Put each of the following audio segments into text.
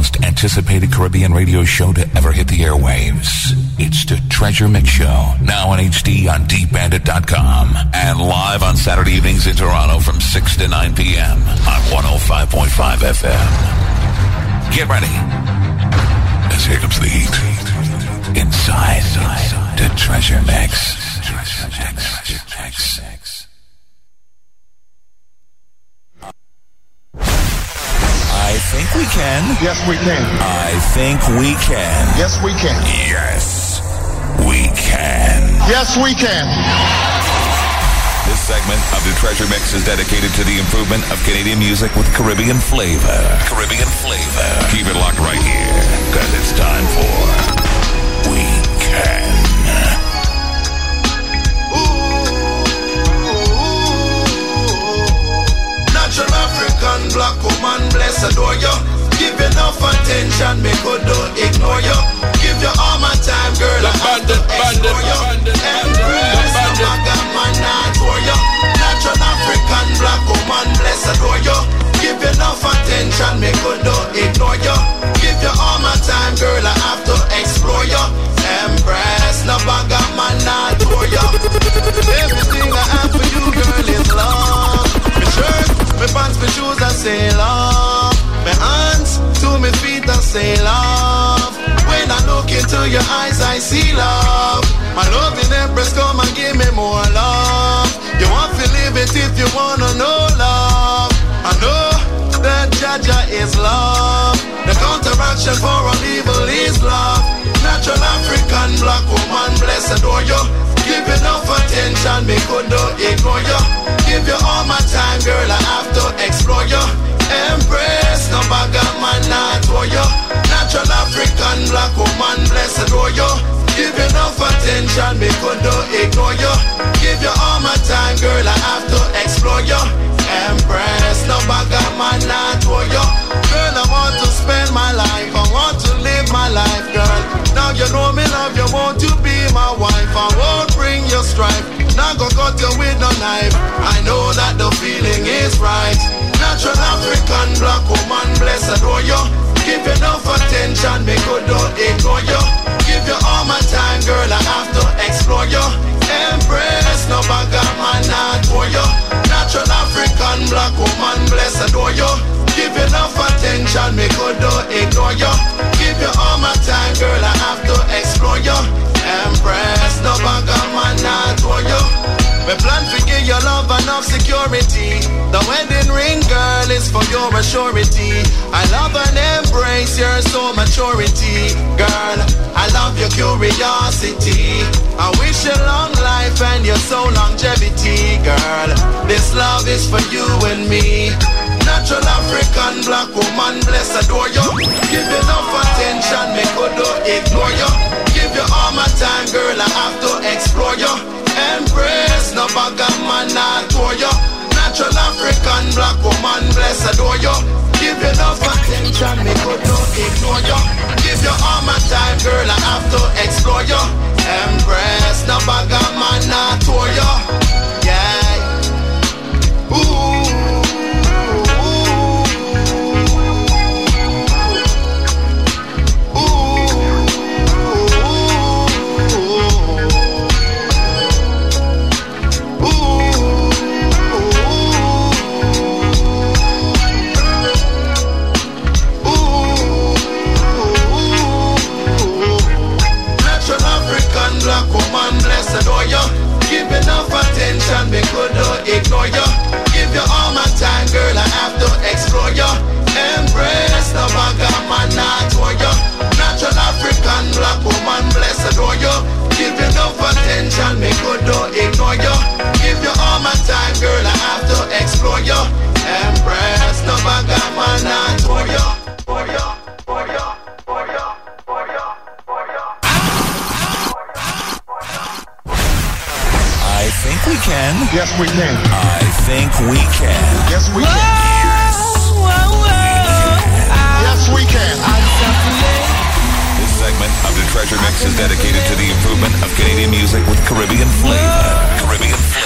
most anticipated Caribbean radio show to ever hit the airwaves. It's the Treasure Mix Show, now on HD on DBandit.com and live on Saturday evenings in Toronto from 6 to 9 p.m. on 105.5 FM. Get ready, as here comes the heat. Inside the Treasure Mix. Treasure Mix. Treasure Mix. I think we can. Yes, we can. I think we can. Yes, we can. Yes, we can. Yes, we can. This segment of the Treasure Mix is dedicated to the improvement of Canadian music with Caribbean flavor. Caribbean flavor. Keep it locked right here, because it's time for We Can. Black woman, bless adore you. Give you enough attention, me could don't ignore you. Give you all my time, girl. I have to explore you. Embrace the maga man, not for you. Natural African black woman, bless adore you. Give enough attention, me could don't ignore you. Give you all my time, girl. I have to explore you. Embrace the maga man, not for you. Everything I have for you, girl, pants, me shoes, I say love. My hands to my feet, I say love. When I look into your eyes, I see love. My love in empress, come and give me more love. You want to live it if you wanna know love. I know that Jah Jah is love. The counteraction for all evil is love. Natural African black woman, bless adore you. Give enough attention, me could not ignore you. Give you all my time, girl, I have to explore you. Embrace, no bagger man, not for you. Natural African black woman, bless adore you. Give enough attention, me could not ignore you. Give you all my time, girl, I have to explore you. Embrace, no bagger man, not for you. Girl. You know me love you, want to be my wife. I won't bring you strife. Now go cut you with no knife. I know that the feeling is right. Natural African black woman, bless adore you. Give you enough attention, me good don't ignore you. Give you all my time, girl, I have to explore you. Embrace no bagger man, not for you. Natural African black woman, bless adore you. Give you enough attention, me could don't ignore you. You all my time, girl, I have to explore you. Embrace no bagger man, not for you. Me plan to give your love enough security. The wedding ring, girl, is for your assurity. I love and embrace your soul maturity. Girl, I love your curiosity. I wish you a long life and your soul longevity. Girl, this love is for you and me. Natural African black woman, bless adore you. Give you enough attention, me could not ignore you. Give you all my time, girl, I have to explore you. Embrace no bagger man, not for you. Natural African black woman, bless adore you. Give you enough attention, me could not ignore you. Give you all my time, girl, I have to explore you. Embrace no bagger man, not for you. Yeah. Ooh. Attention, me could not ignore you. Give you all my time, girl, I have to explore you. Embrace the bagger man, not for you. Natural African black woman, bless adore you. Give you enough attention, me could not ignore you. Give you all my time, girl, I have to explore you. Embrace the bagger man, not. For you, we can. Yes, we can. I think we can. Yes, we can. Yes, we can. This segment of the Treasure Mix is dedicated to the improvement of Canadian music with Caribbean flavor. Caribbean flavor.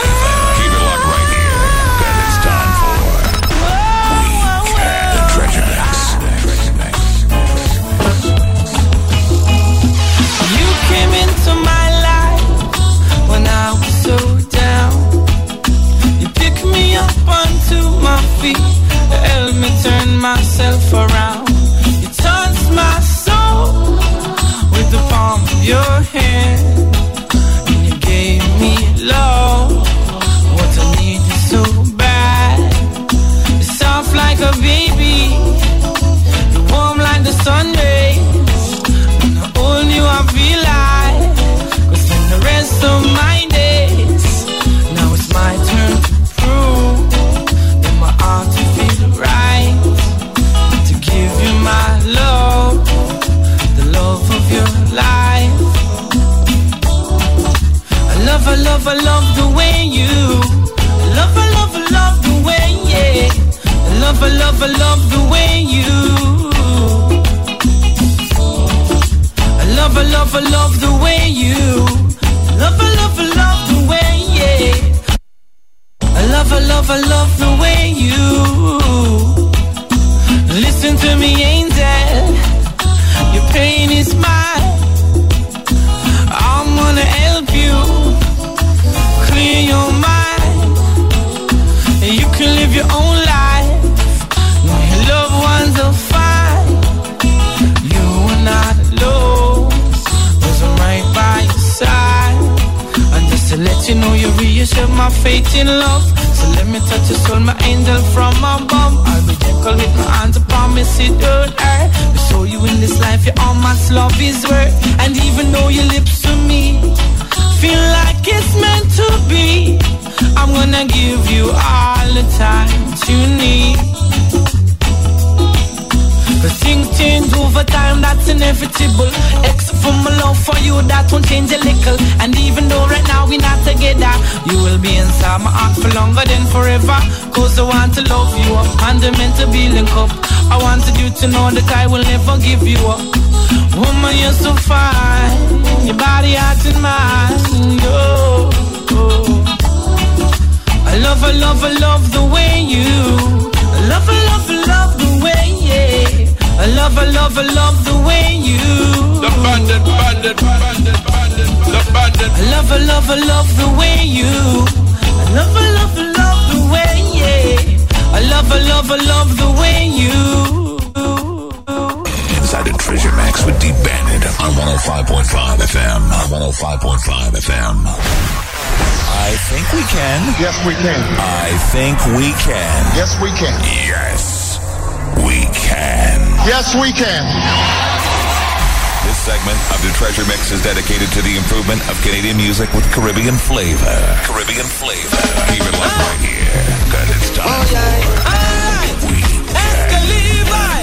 Treasure Mix is dedicated to the improvement of Canadian music with Caribbean flavor. Caribbean flavor. Keep it locked right here, because it's time Oh, yeah. Alright, for We ah, Can. Levi.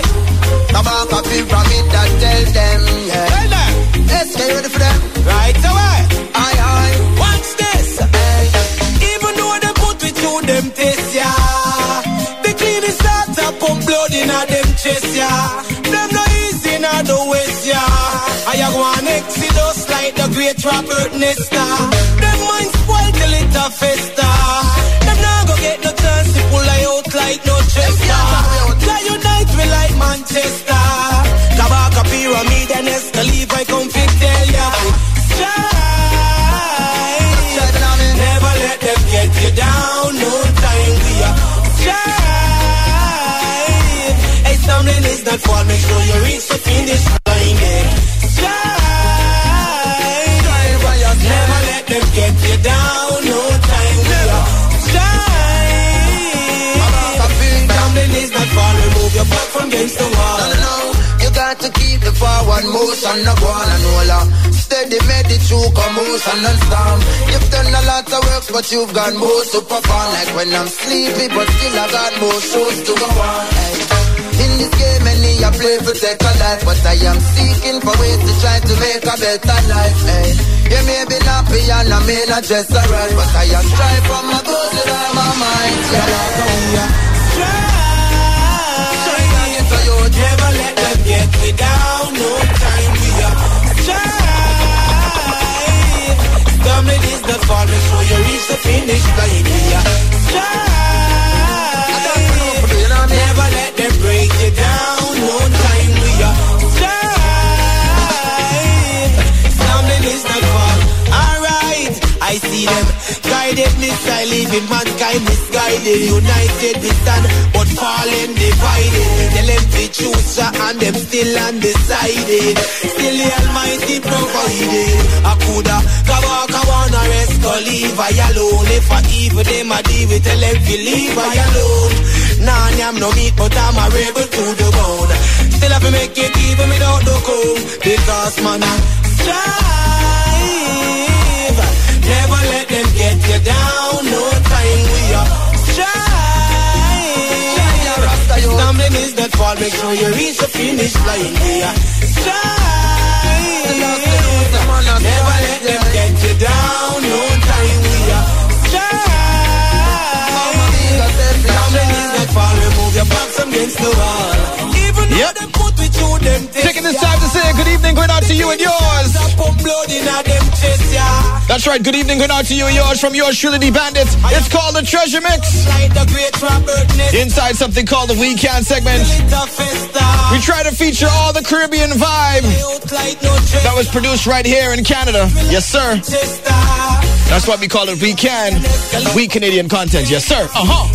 Kabaka pyramid that tell them, yeah. Tell them. Let's get ready for them. Right away. Aye, aye. Watch this. Hey. Even though they put me through them tests, yeah. The Robert Nesta. Them mind spoiled till it a festa. Them now go get no chance to pull I out like no chester. Fly unite we like Manchester. Kabaka pyramid and Esco Levi, I come fit tell ya. Never let them get you down. No time not. Make sure you reach motion, no go on and on. Steady, made it through commotion and storm. You've done a lot of work, but you've got more to perform. Like when I'm sleepy, but still I got more shows to go on. Hey. In this game, many I play for a life, but I am seeking for ways to try to make a better life. Hey. You may be happy and I may not just alright, but I am trying for my goals with all my mind. Yeah. Strive. So you never let them get me down. No time we are strive. Stumbling is not fall. Sure you reach the finish line. We are strive. Never let them break you down. No time we are strive. Stumbling is not fall. Alright, I see them guided missile, leaving mankind misguided. United we stand, but fallen divided. The lefty chooser, uh, and them still undecided. Still the Almighty provided. I wanna rest, go leave I alone. If I evil them, I deal with tell them to leave I alone. Nah, I'm no meat, but I'm a rebel to the bone. Still have to make it even without the comb. Because man, I strive. Never let them get you down. No time we are strive. Stumbling is that fall. Make sure you reach the finish line. We are strive. Never let them get you down. No time we are strive. Yep. Taking this time to say good evening going out to you and yours. That's right, good evening going out to you and yours from yours truly, Bandits. It's called the Treasure Mix. Inside something called the We Can segment. We try to feature all the Caribbean vibe that was produced right here in Canada. Yes, sir. That's why we call it We Can. We Canadian content. Yes, sir. Uh huh.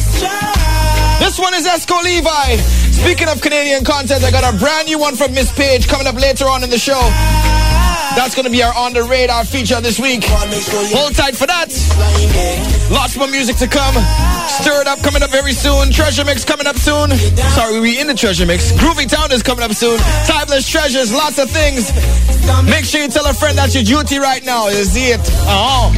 This one is Esco Levi. Speaking of Canadian content, I got a brand new one from Miss Page coming up later on in the show. That's going to be our on the radar feature this week. Hold tight for that. Lots more music to come. Stir it up coming up very soon. Treasure Mix coming up soon. Sorry, we in the Treasure Mix. Groovy Town is coming up soon. Timeless treasures, lots of things. Make sure you tell a friend that's your duty right now. You see it? Uh-huh.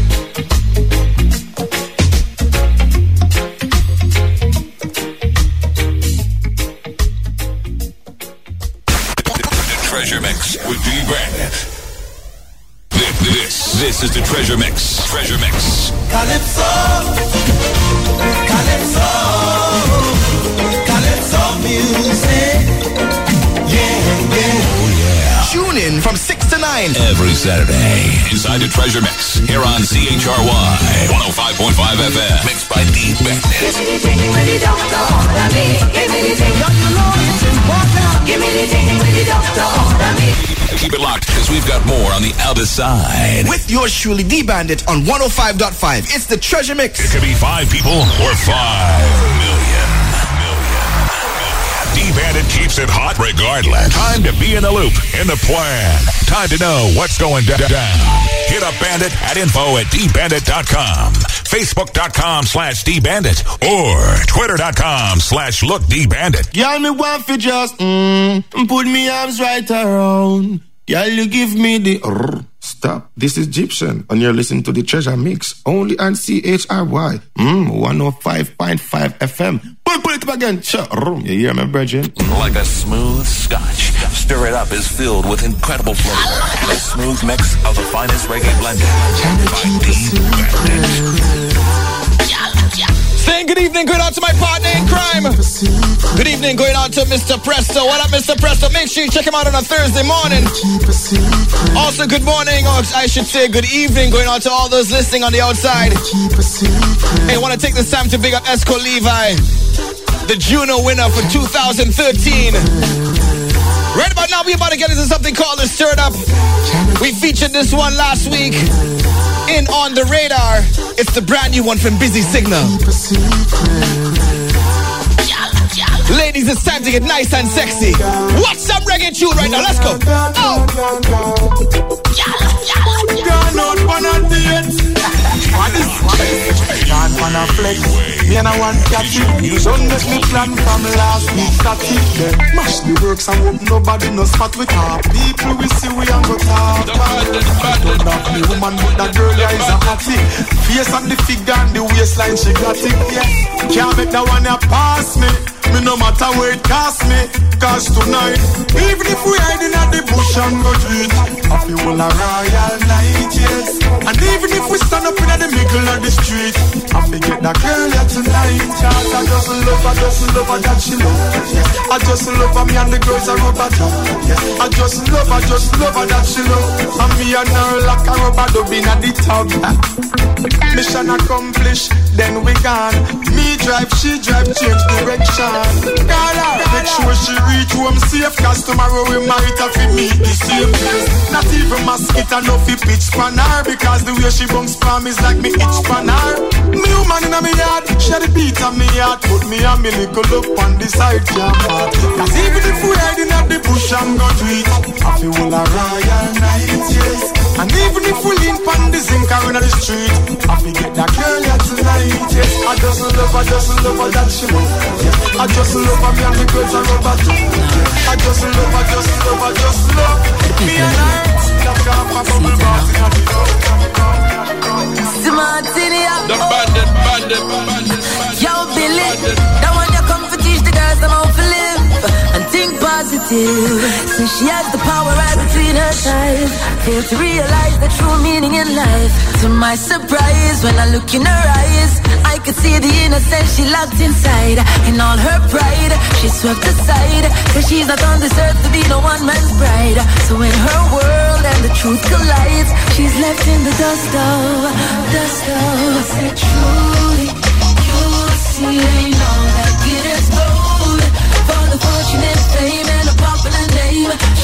Treasure Mix with D Bandit. This, this, is the Treasure Mix. Treasure Mix. Calypso. Calypso. Calypso music. Yeah, yeah. Tune in from 6 to 9. Every Saturday, inside the Treasure Mix, here on CHRY 105.5 FM. Mixed by D Bandit. Keep it locked, because we've got more on the other side. With yours truly, D Bandit on 105.5. It's the Treasure Mix. It could be five people or five million. Bandit keeps it hot regardless. Time to be in the loop, in the plan. Time to know what's going down. Hit up Bandit at info at dbandit.com, facebook.com slash dbandit, or twitter.com slash look dbandit. Girl, me want for just mm, put me arms right around. Girl, you give me the. Stop. This is Egyptian, and you're listening to the Treasure Mix only on CHRY. Mm, 105.5 FM. Pull, pull it up again. Sure. Rrr. You hear me, Virgin? Like a smooth scotch, Stir It Up is filled with incredible flavor and a smooth mix of the finest reggae blended by D Bandit. Saying good evening, going out to my partner in crime. Good evening, going out to Mr. Presto. What up, Mr. Presto? Make sure you check him out on a Thursday morning. Also, good morning, or I should say good evening, going out to all those listening on the outside. Hey, want to take this time to big up Esco Levi, the Juno winner for 2013. Right about now, we about to get into something called the Stir Up. We featured this one last week in On the Radar. It's the brand new one from Busy Signal. Ladies, it's time to get nice and sexy. What's up, reggae tune right now? Let's go. Oh, What is Gone on a flex. Me and I want catch it. Don't make me plan from last week. It. Then mash the works and hope nobody no spot with her. People we see we and go talk. Don't have the woman but that girl yeah, is a hottie. Face and the figure and the waistline she got it. Yeah. Can't make that one ya pass me. Me no matter where it cost me. Cause tonight, even if we hiding at the bush and go drink, I feel a royal night, yes. And even if we stand up in the middle of the street, I forget that girl here tonight. Cause I just love her, just love her that she love. I just love her, me and the girls are rubber dub. I just love her, just love her that she love. And me and her like a rubber dub in the tub. Mission accomplished, then we gone. Me drive, she drive, change direction. Girl, make sure she reach home safe Cause tomorrow we might have to meet the same place Not even mosquito no fi pitch pan her Because the way she bungs palm is like me itch pan her Me woman in a me yard, she the beat of me heart. Put me and me little up on the side jam Cause even if we hiding at the bush I'm gonna do I feel all a royal night, yes And even if we lean pan the zinc or in the street I feel get that girl here tonight, yes. I just love her, just love her that she move yeah. I just love her, me and the girls are rubber too yeah. I just love her, just love her, just love. Me and her, that got my bubble bath in the Smartinia. The bandit, bandit, bandit. Yo, Billy That one positive. Since she has the power right between her thighs. Fail to realize the true meaning in life. To my surprise When I look in her eyes I could see the innocence she locked inside. In all her pride She swept aside. Cause she's not on this earth to be no one man's bride. So in her world and the truth collides She's left in the dust of Dust of. Said truly You'll see all that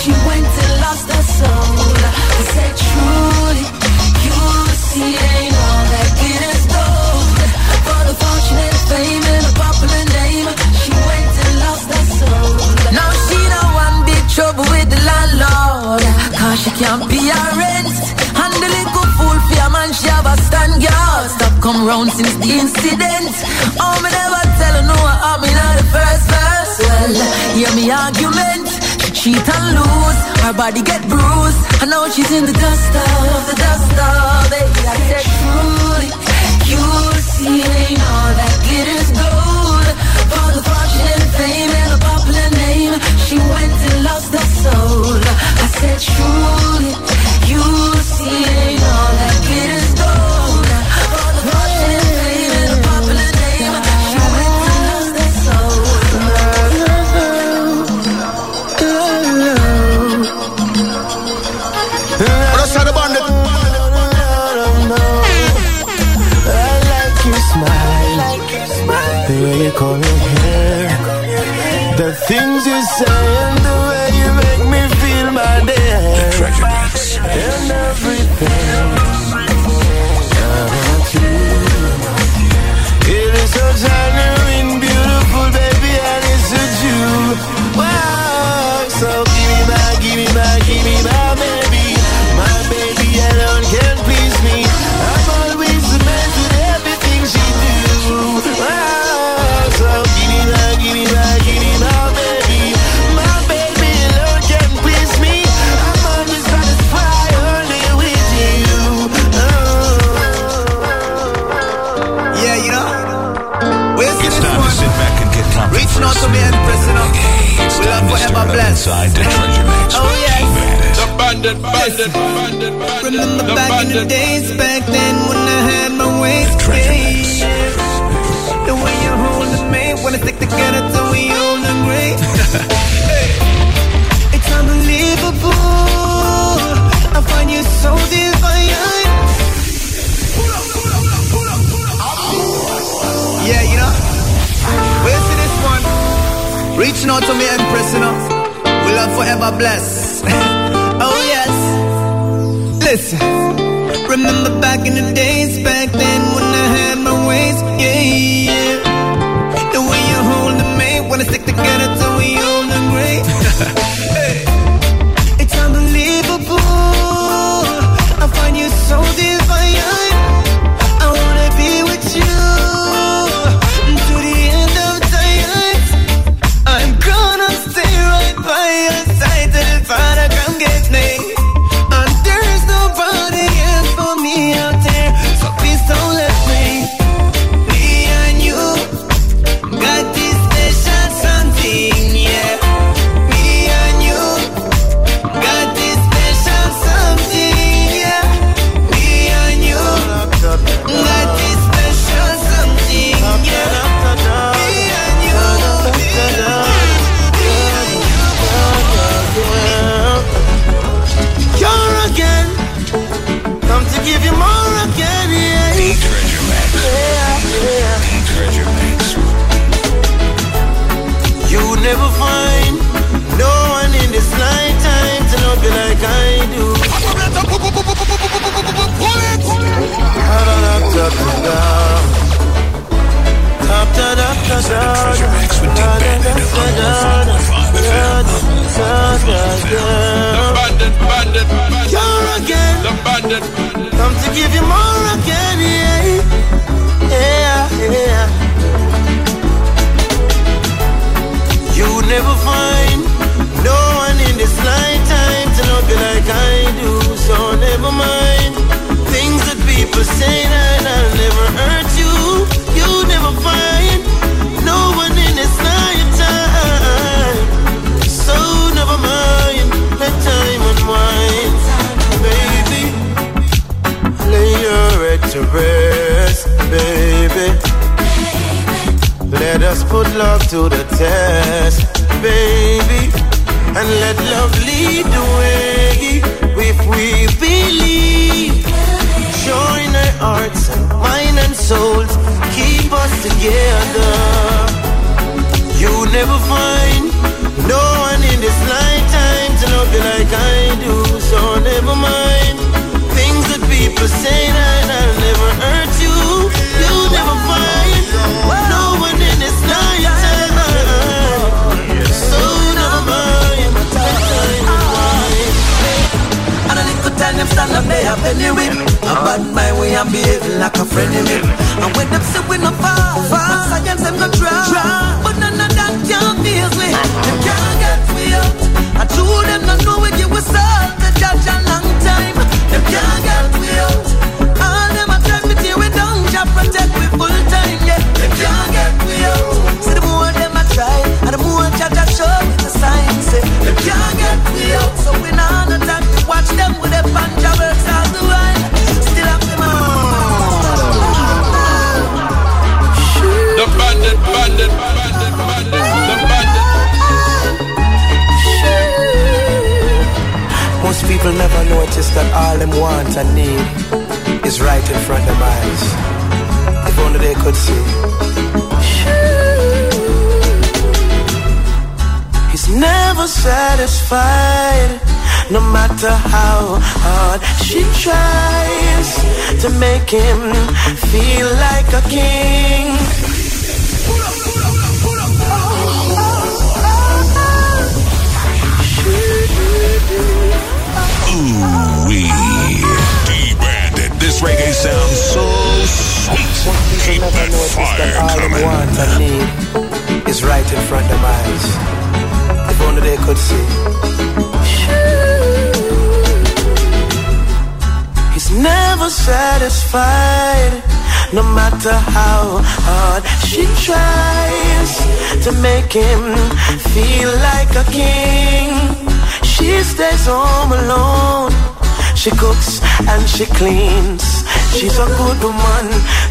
She went and lost her soul. I said truly You'll see ain't all that glitters gold. For the fortune and fame and a popular name She went and lost her soul. Now she know one big trouble with the landlord. Cause she can't pay her rent. And the little fool for a man she have a stand guard Stop come round since the incident. Oh me never tell her no I mean not the first verse. Well, hear me argument cheat and lose. Her body get bruised. I know she's in the dust of the dust of it. I said truly You see ain't all that glitters gold. For the fortune and fame and a popular name. She went and lost her soul. I said truly You see ain't all that glitters hair, the things you say inside the Treasure Mix. Oh, with yes. T-Bandit. The bandit, bandit, bandit, bandit Remember The back in the days back then when I had my waist Treasure Mix. The way you holding me when I stick together till we own all agree. It's unbelievable. I find you so divine. Yeah, you know. Where's this one? Reaching out to me and pressing up. Love forever bless. oh yes. Listen. Remember back in the days back then when I had my ways, yeah, yeah. The way you holding me when I stick together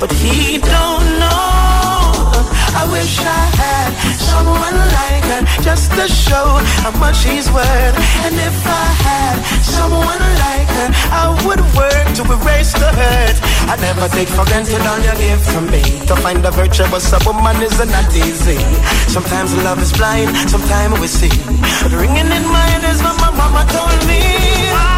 but he don't know. I wish I had someone like her just to show how much she's worth. And if I had someone like her, I would work to erase the hurt. I never take for granted all you give to me. To find a virtuous woman is not easy. Sometimes love is blind, sometimes we see. But ringing in my ears, my mama told me.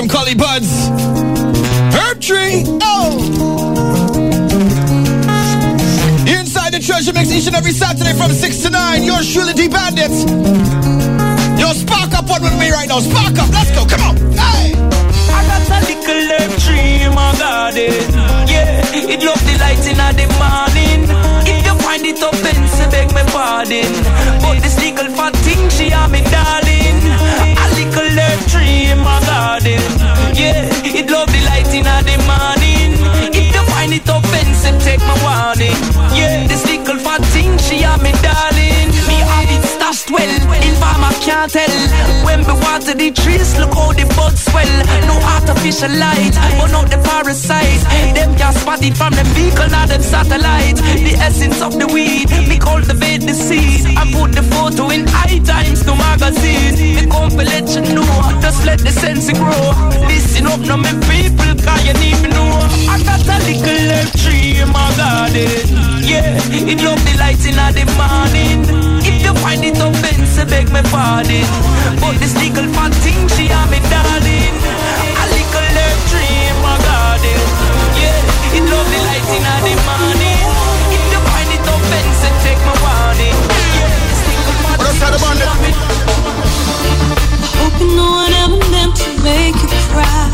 Some Cully Buds. Herb Tree. Oh. Inside the treasure mix each and every Saturday from 6 to 9. Yours truly, D Bandits. Yo, spark up one with me right now. Spark up. Let's go. Come on. Hey. I got a little herb tree in my garden. Yeah, it love the light in the morning. If you find it offensive, beg me pardon. But this little fat thing, she are me darling. Yeah, it love the light in the morning. If you find it offensive, take my warning. Yeah, this little fat thing, she are me darling. Me have it stashed well, in farmer can't tell. When we water the trees, look how artificial light, but not the parasites. Them can't spot it from the vehicle, not them satellite. The essence of the weed, me cultivate the seed. I put the photo in high times to magazine. Me come to let you know, just let the sense grow. Listen up, no me people, cause you need me know. I got a little herb tree in my garden. Yeah, it love the light in the morning. If you find it offensive, beg me pardon. But this little fat thing, she are me darling. My garden. Yeah, it love the light in the morning. If you find it offensive, take my warning. Yeah, this little fat thing, she are me Hoping no one ever meant to make you cry.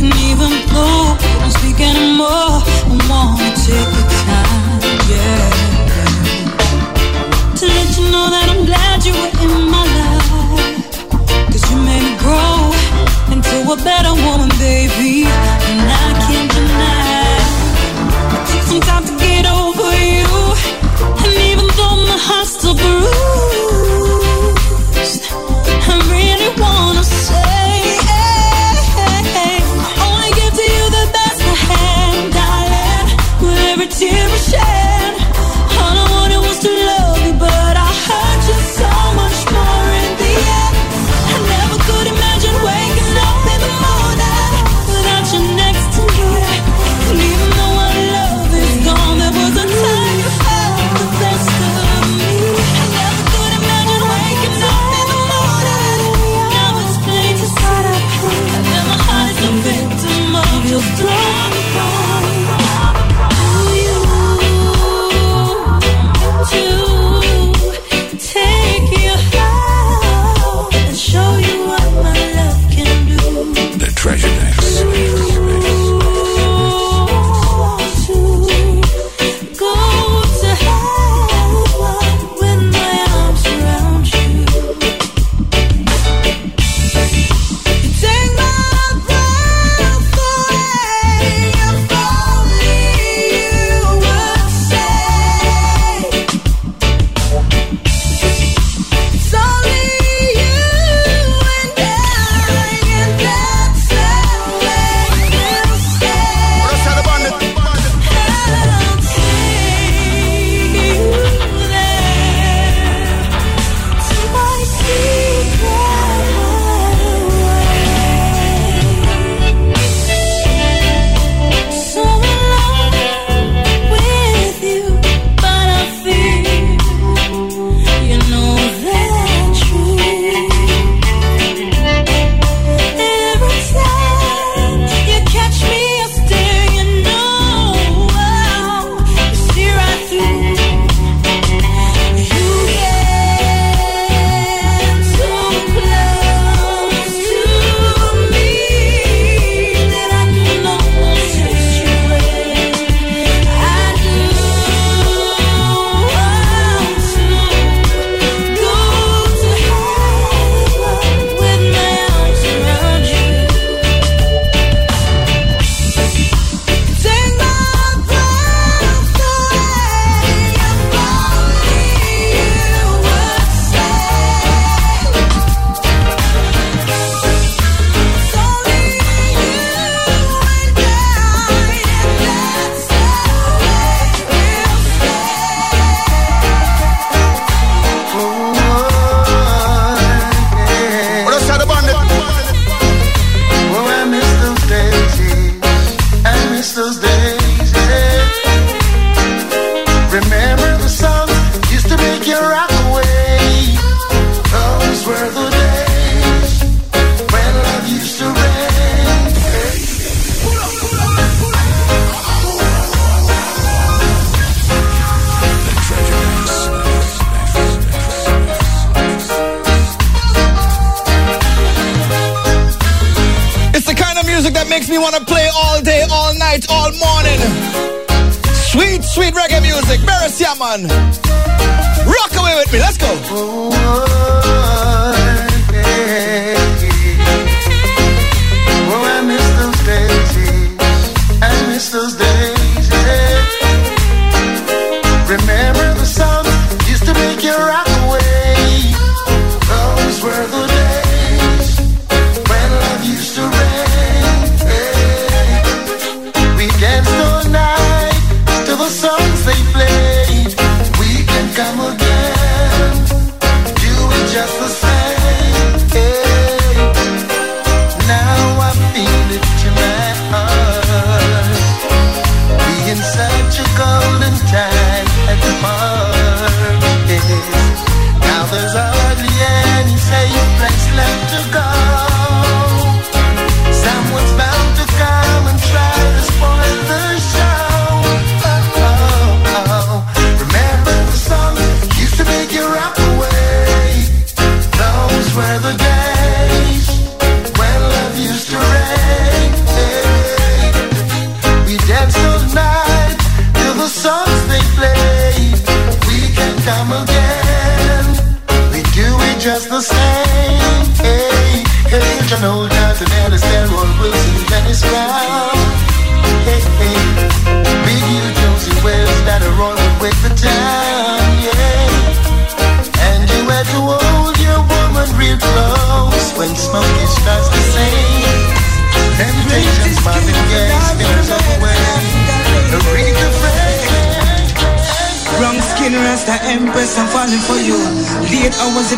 And even though I don't speak anymore, I wanna take the time, yeah. To let you know that I'm glad you were in my life. A better woman, baby.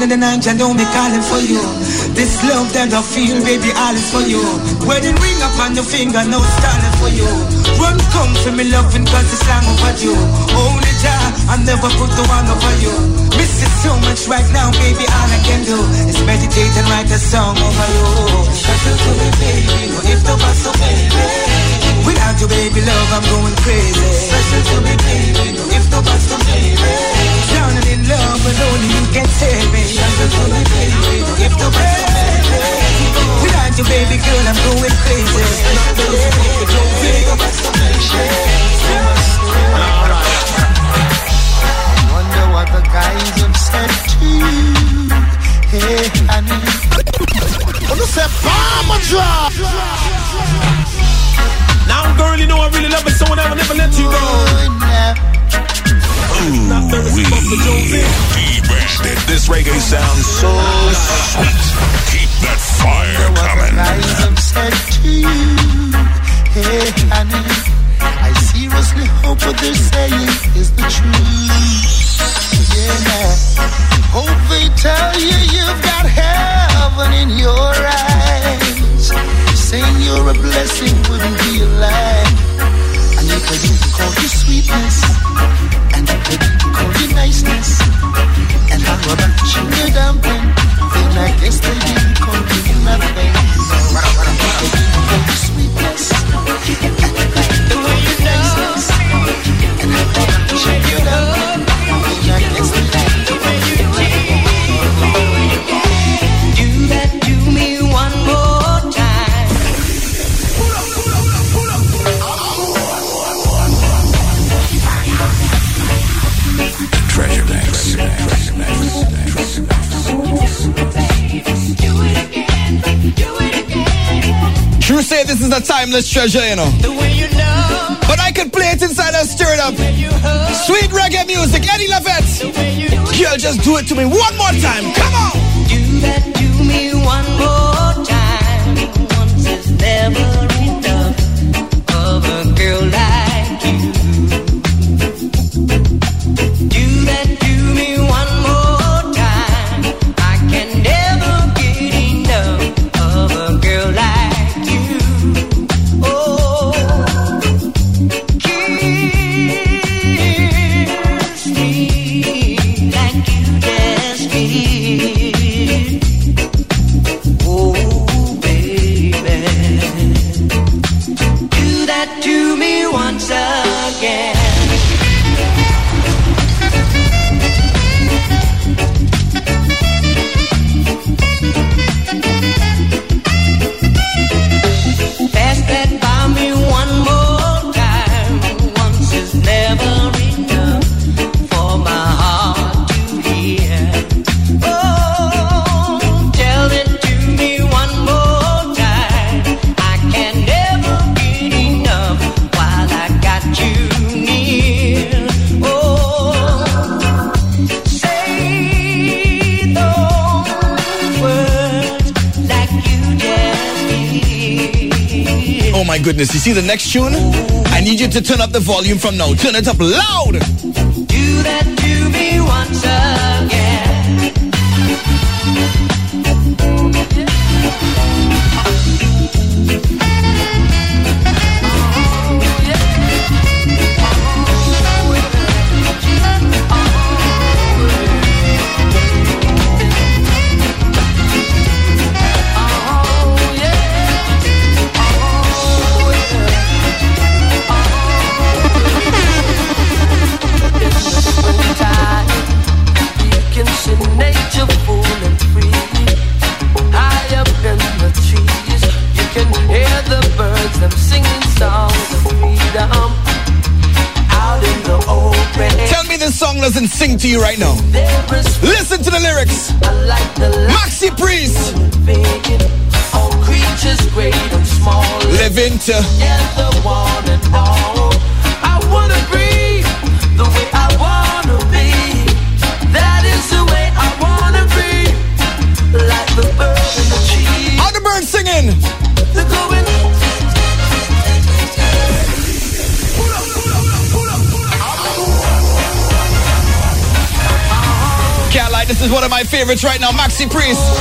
In the night, I don't be calling for you. This love that I feel, baby, all is for you. Wedding ring up on your finger, no stalling for you. Run, come for me loving, cause it's long overdue. Only Jah, I never put the one over you. Miss it so much right now, baby, all I can do is meditate and write a song over you. Special to me, baby, no if the was so baby. Without you, baby, love, I'm going crazy. Special to me, baby, no if the was so baby. Drowning in love, but only you can save me. Special to me, baby, if the was so baby. Without you, baby girl, I'm going crazy. Special to me, baby, if the was so Wonder what the guys have said to you. Hey, honey. Wanna say bomb drop? Now, girl, you know I really love it, so I never, never let you go. Ooh, we. This reggae sounds so sweet. Keep that fire coming. Have said to you. Hey, honey. I seriously hope what they're saying is the truth. Yeah. Hope they tell you you've got heaven in your eyes. Saying you're a blessing wouldn't be a lie. And if they didn't call you sweetness, you niceness, and how about your dumpling, then I guess they didn't call you nothing. You sweetness, Is a timeless treasure, you know. But I could play it inside and stir it up. Sweet reggae music, Eddie Lovette. Girl, just do it to me one more time. Come on. Do that to me one more time. Once is never enough of a girl like you. see the next tune, I need you to turn up the volume from now. Turn it up loud. Do that to me once again. See, Priest.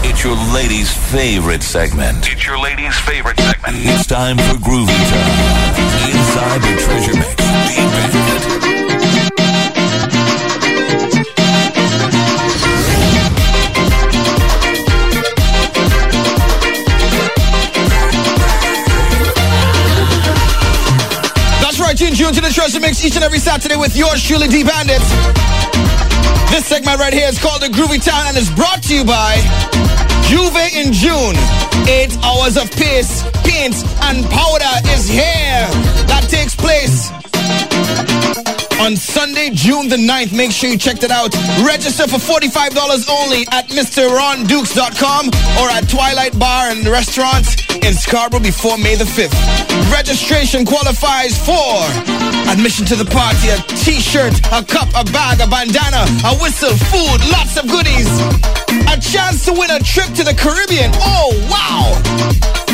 It's your lady's favorite segment. It's your lady's favorite segment. It's time for Groovy Time. Inside the treasure mix. That's right, you tune to the treasure mix each and every Saturday with yours truly, D Bandits. This segment right here is called The Groovy Town and is brought to you by Juve in June. Eight hours of pace, paint, and powder is here. That takes place on Sunday, June the 9th. Make sure you check it out. Register for $45 only at MrRonDukes.com or at Twilight Bar and Restaurant in Scarborough before May the 5th. Registration qualifies for admission to the party, a t-shirt, a cup, a bag, a bandana, a whistle, food, lots of goodies. A chance to win a trip to the Caribbean. Oh, wow!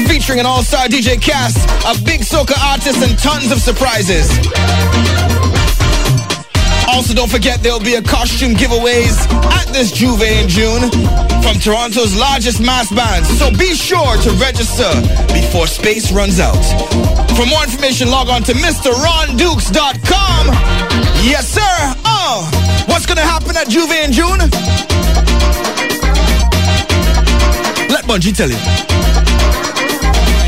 featuring an all-star DJ cast, a big soca artist, and tons of surprises. Also, don't forget there'll be a costume giveaways at this Juve in June from Toronto's largest mass bands. So be sure to register before space runs out. For more information, log on to MrRonDukes.com. Yes, sir. Oh, what's going to happen at Juve in June? Let Bunji tell you.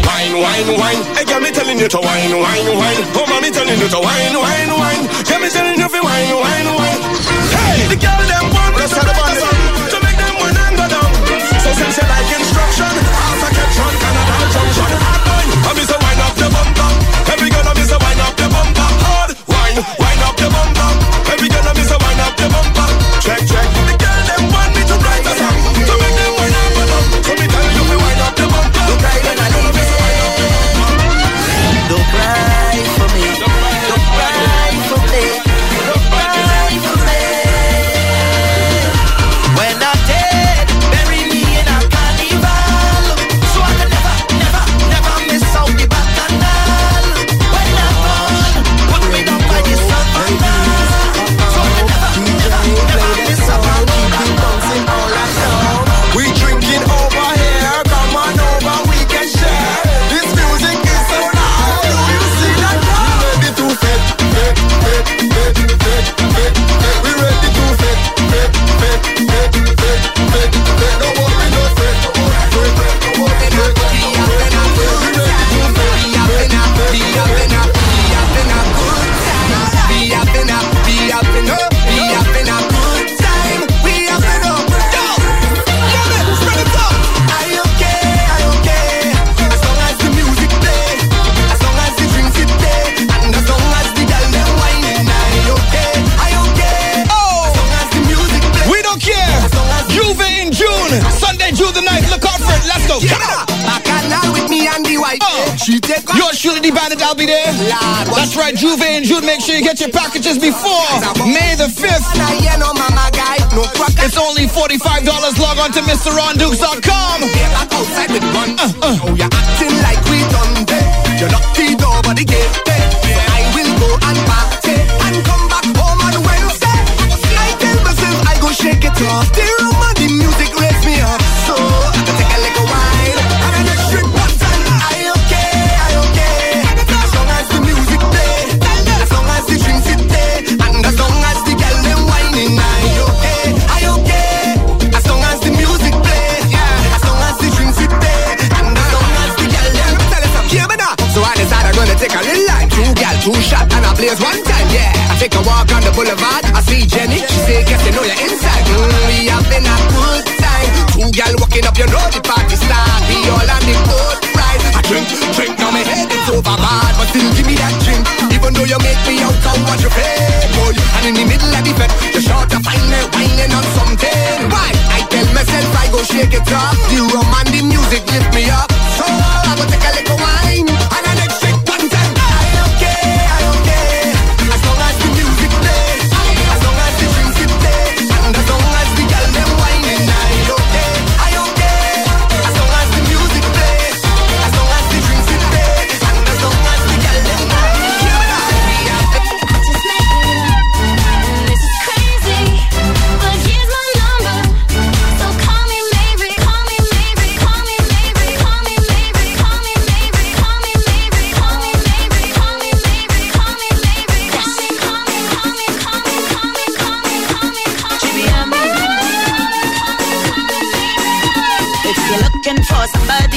Wine, wine, wine telling you to wine, wine, wine. Oh, mommy telling you to wine, wine, wine. Yeah, me telling you to wine, wine, wine. Hey, the girl them want to set up on the sun to make them wine and go down. So since you like instruction. That's right, Juve and Jude. Make sure you get your packages before May the 5th. It's only $45. Log on to MrRonDukes.com. Uh. drum and the music lift me up.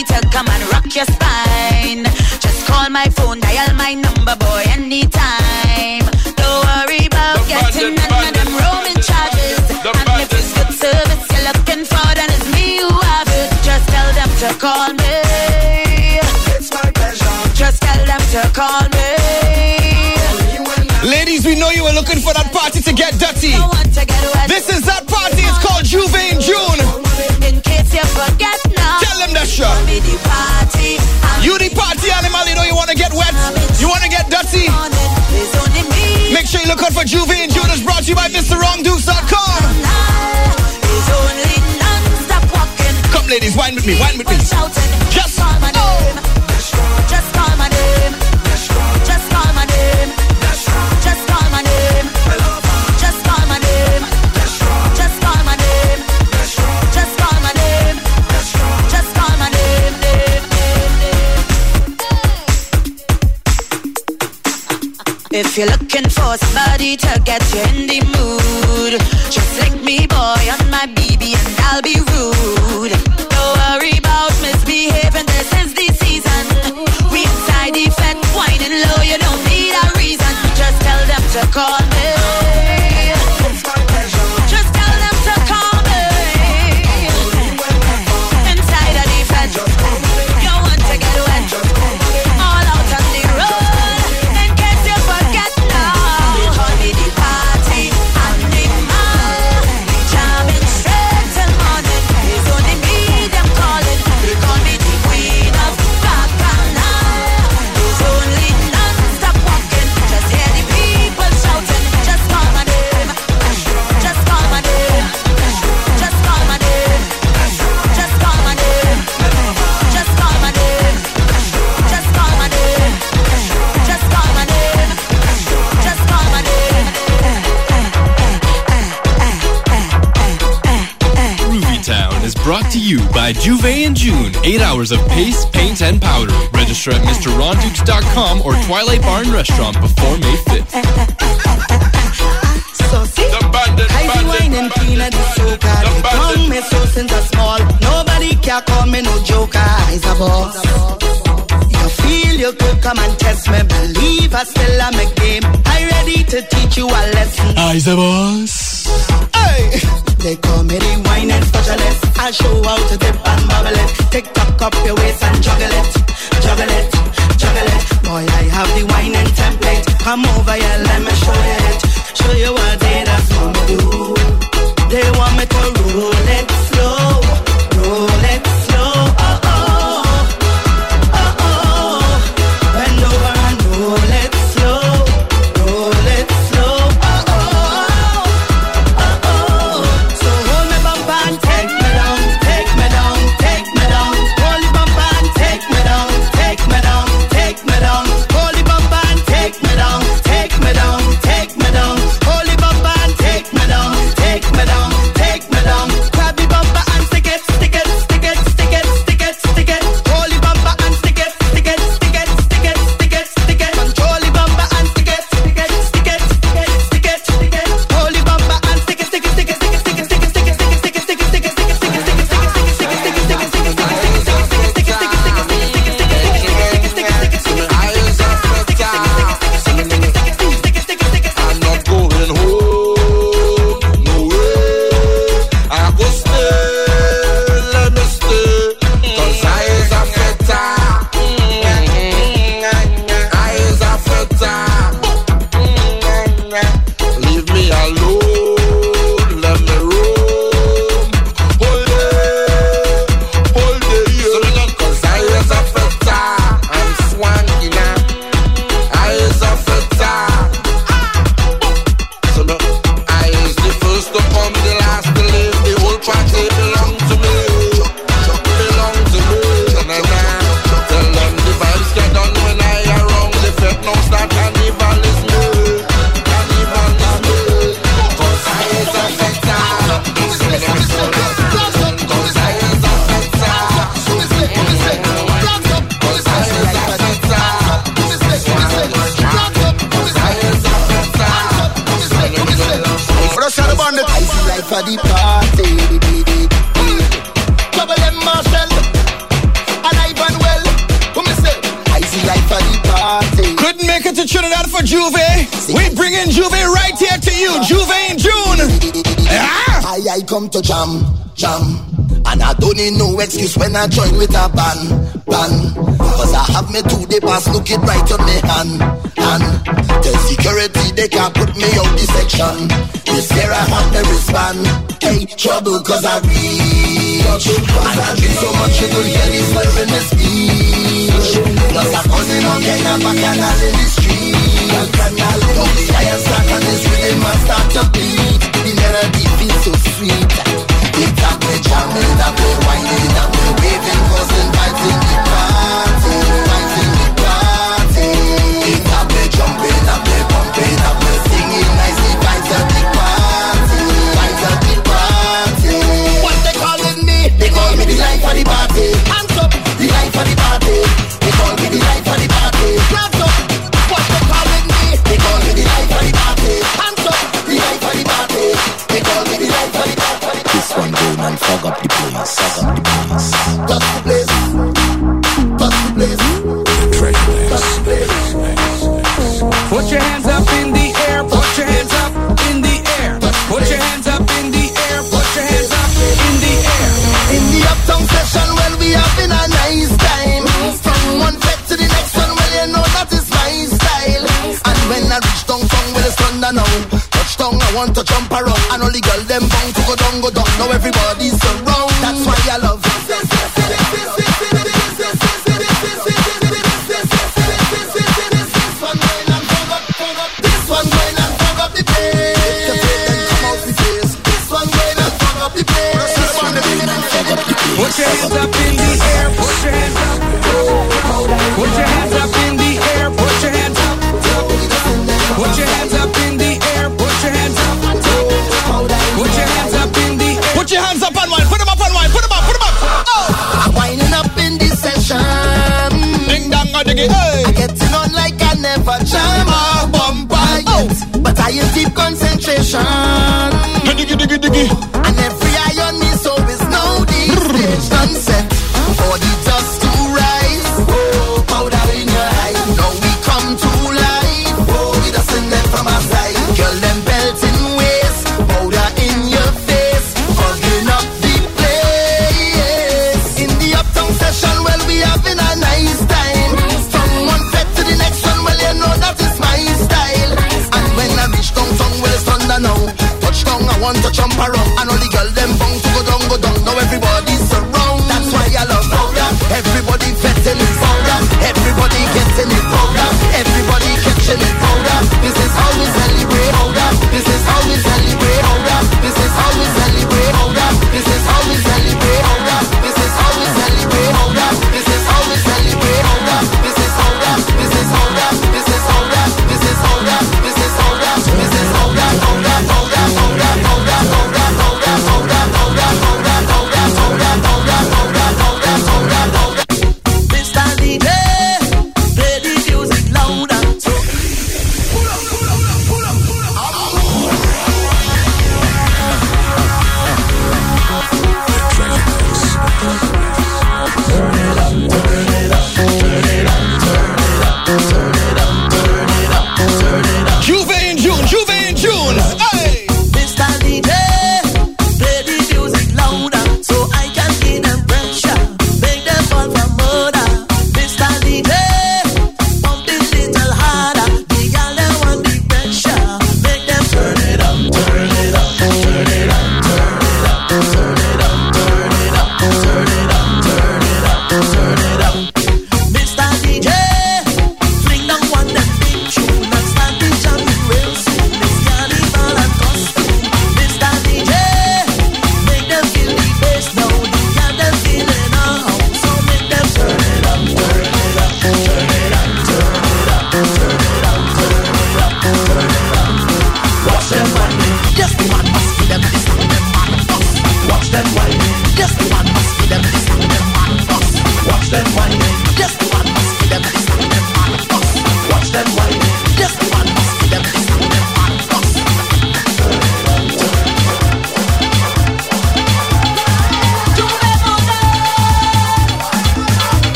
need help, come and rock your spine. Just call my phone, dial my number, boy, anytime. Don't worry about the getting none of them roaming charges. The and if it's good service you're looking for, then it's me who have it. Just tell them to call me. It's my pleasure. Just tell them to call me. Ladies, we know you were looking for that party to get dirty. This is Party. Make sure you look out for Juvie and Judas brought to you by MrRonDukes.com. Come, ladies, wine with me, wine with me. Just. Oh. If you're looking for somebody to get you in the mood by Juve in June. Eight hours of paste, paint, and powder. Register at MrRondukes.com or Twilight Barn Restaurant before May 5th. since I small. Nobody can call me no joker. I's a boss. You feel you could come and test me. Believe I still am a game. I ready to teach you a lesson. I's a boss. Hey. They call me the wine and specialist. I show out to dip and bubble it. Tick tock up your waist and juggle it, juggle it, juggle it. Boy, I have the wine and template. Come over here, let me show you it. Show you what they that's gonna do. They want me to rule it. Juve. We bring in Juve right here to you. Juve in June. Ah! I, I come to jam, jam. And I don't need no excuse when I join with a band, band. Cause I have me two the pass, look it right on me hand, hand. Tell security they can't put me out the section. This year I have the wristband. Hey, trouble cause I reach. And I drink so much you could hear this slur in the speech. I'm causing all kind of bacchanal in the street. I am this rhythm start to beat. The melody feels so sweet. It's that way jamming, that way whining, that way waving, causing vibes in the place, fog the place. Touch the place. Touch the place. Touch the place. Put your hands up in the air, put your hands up in the air. Put your hands up in the air, put your hands up in the air. In the uptown session, well, we having a nice time. From one fed to the next one, well, you know that is my style. And when I reach downtown, well, it's thunder now. Touchdown, I want to jump around. And all the girl them bound to go down, go down. Now everybody's hands up in the air, put your hands up. Put your hands up in the air, put your hands up. Put your hands up in the air, put your hands up. Put your hands up in the air. Put your hands up on one. Put them up on one. Put them up. Put them up. Oh! I'm winding up in this session. Ding dong a diggy. Hey. I getting on like I never jam or bumper yet. Oh. But I in deep concentration. Diggy diggy diggy.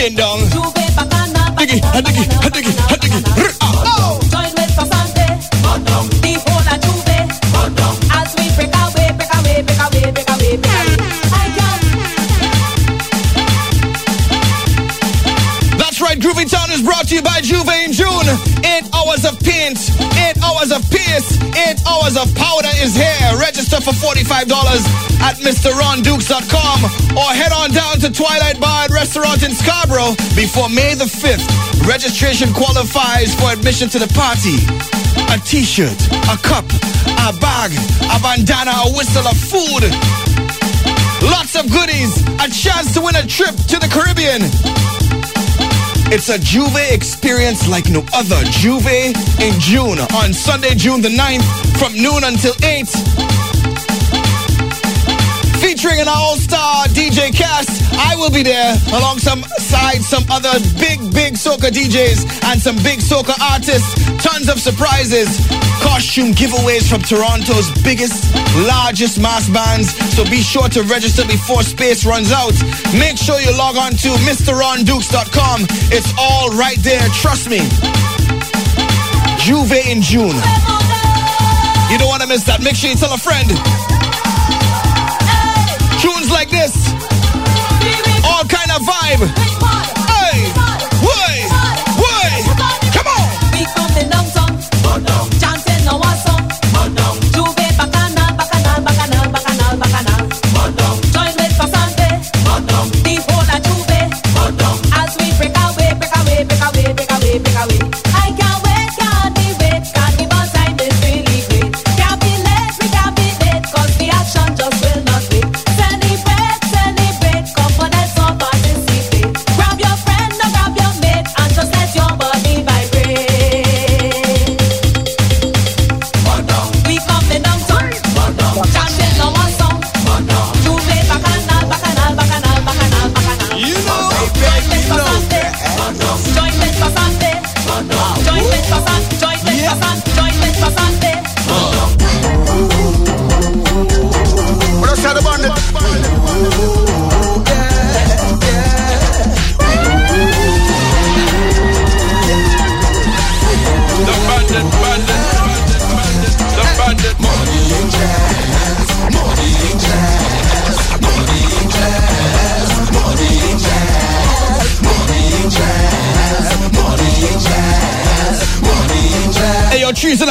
bend down. Diggy, diggy, diggy, diggy. Hours of pace, eight hours of powder is here. Register for $45 at MrRonDukes.com or head on down to Twilight Bar and Restaurant in Scarborough before May the 5th. Registration qualifies for admission to the party. A t-shirt, a cup, a bag, a bandana, a whistle, of food. Lots of goodies, a chance to win a trip to the Caribbean. It's a Juve experience like no other. Juve in June on Sunday, June the 9th from noon until 8. Featuring an all-star DJ cast, I will be there alongside some other big, big soca DJs and some big soca artists. Tons of surprises. Costume giveaways from Toronto's biggest, largest mass bands. So be sure to register before space runs out. Make sure you log on to MrRonDukes.com. It's all right there, trust me. Juve in June. You don't want to miss that. Make sure you tell a friend. Like this. All kind of vibe. Hey, way, way. Come on.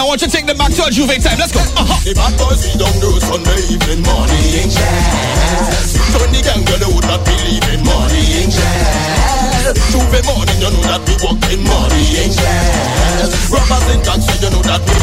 Want you to take them back to a Juve time. Let's go. Uh-huh. The bad boys we don't do Sunday evening in jazz. Turn the gang girl would not believe in money in jazz. Tuesday morning you know that we money in jazz. Robbers in taxi you know that we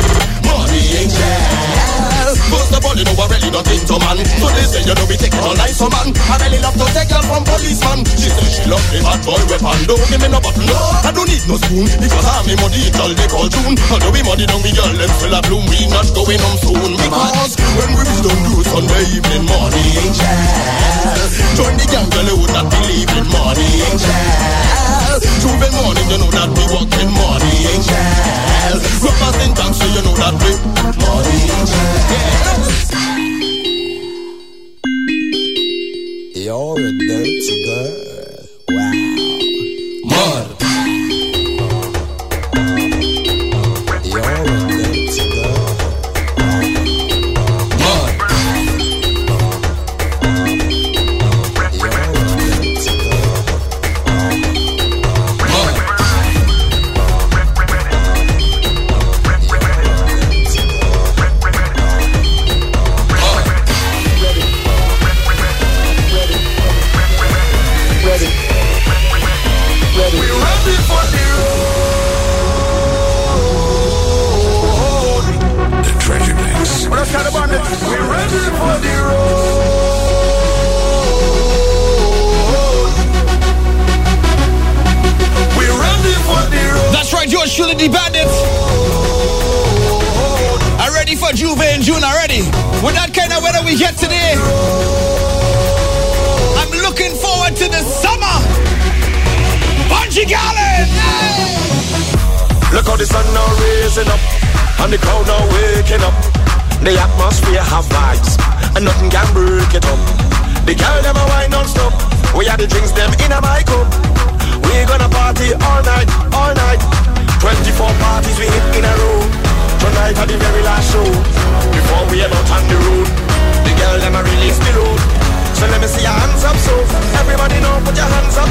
money jazz. First of all you know I really not into man. So they say you know we take it all nice so man. I really love to take girl from policeman. She say she love the bad boy weapon. Don't give me no button. No, I don't need no spoon because I'm a money it all they call June. Although we money down we girl them still a bloom. We not going home soon because when we reach down to Sunday evening money jazz. Join the gang girl would not believe in money in jazz. Tuesday morning you know that we working money eh, in jazz. Robbers in tanks so you know that we money eh, in jazz. You're a dirty girl.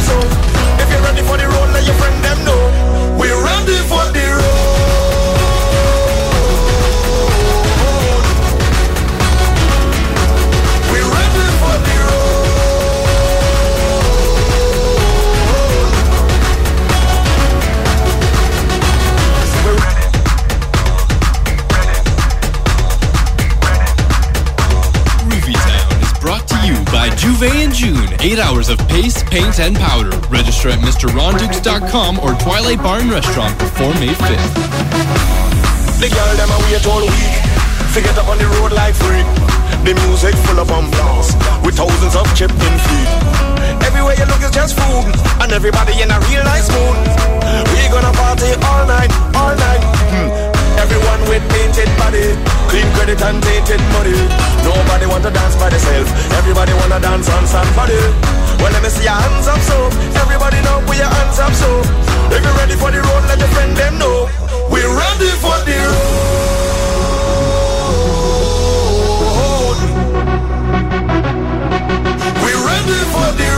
so eight hours of paste, paint, and powder. Register at MrRonDukes.com or Twilight Barn Restaurant before May 5th. The girl them away all week to get up on the road like freak. The music full of on with thousands of chipping feet. Everywhere you look is just food, and everybody in a real nice mood. We gonna party all night, all night. Hmm. Everyone with painted body, clean credit and tainted money. Nobody want to dance by themselves. Everybody wanna dance on somebody. Well, let me see your hands up, so everybody know put your hands up, so if you're ready for the road, let your friend them know we're ready for the road. We're ready for the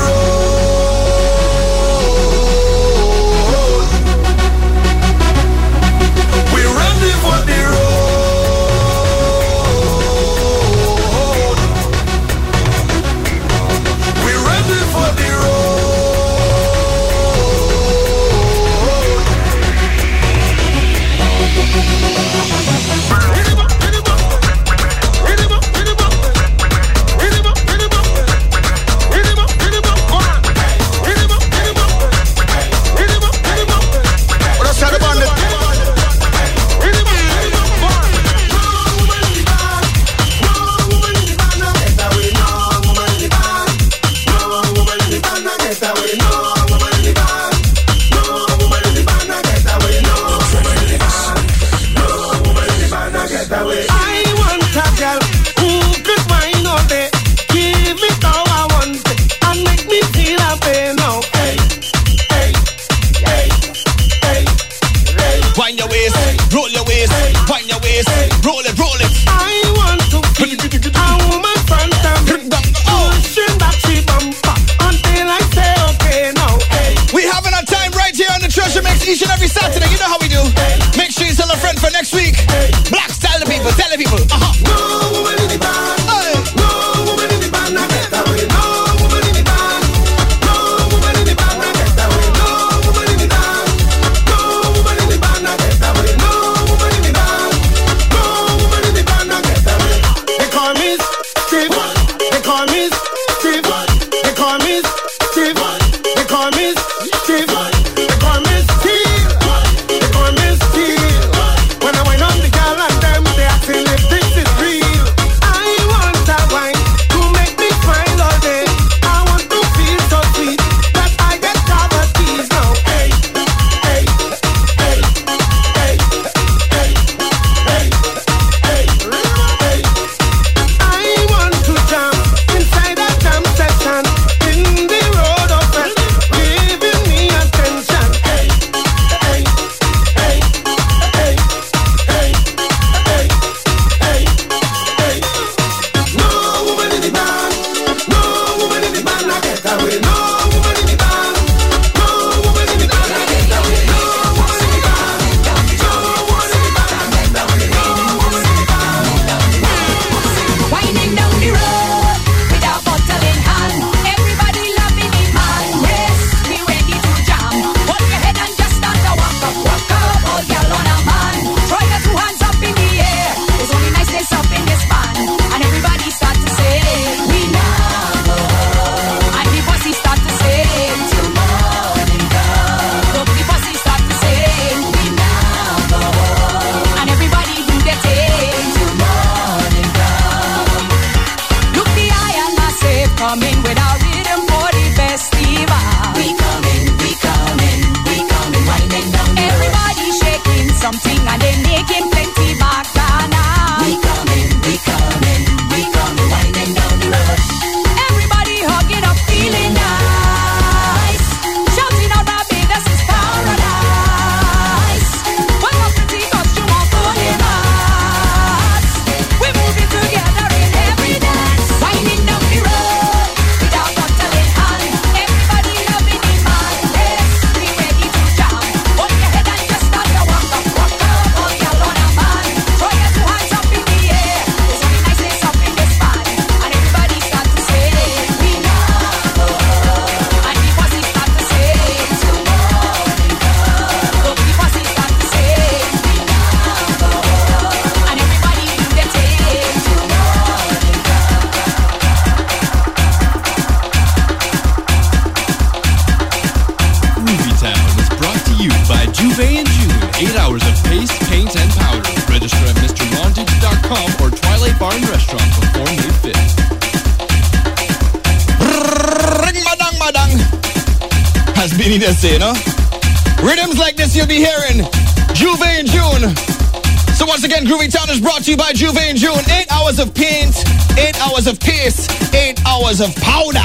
of powder.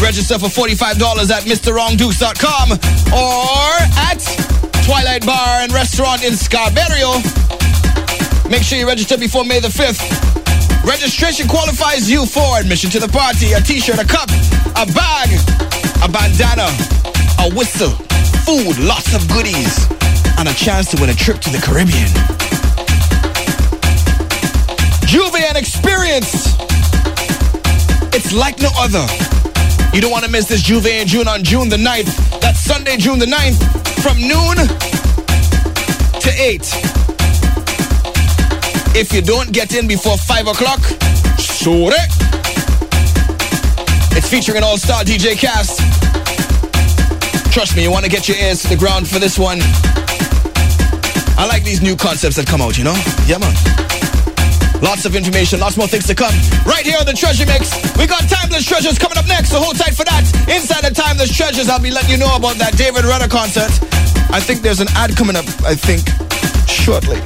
Register for $45 at MrRonDukes.com or at Twilight Bar and Restaurant in Scarborough. Make sure you register before May the 5th. Registration qualifies you for admission to the party, a t-shirt, a cup, a bag, a bandana, a whistle, food, lots of goodies, and a chance to win a trip to the Caribbean. Juve experience. It's like no other. You don't want to miss this Juve in June on June the 9th. That's Sunday, June the 9th, from noon to 8. If you don't get in before 5 o'clock, sorry. It's featuring an all-star DJ cast. Trust me, you want to get your ears to the ground for this one. I like these new concepts that come out, you know? Yeah, man. Lots of information, lots more things to come. Right here on the Treasure Mix. We got Timeless Treasures coming up next, so hold tight for that. Inside the Timeless Treasures, I'll be letting you know about that David Rudder concert. I think there's an ad coming up, I think, shortly.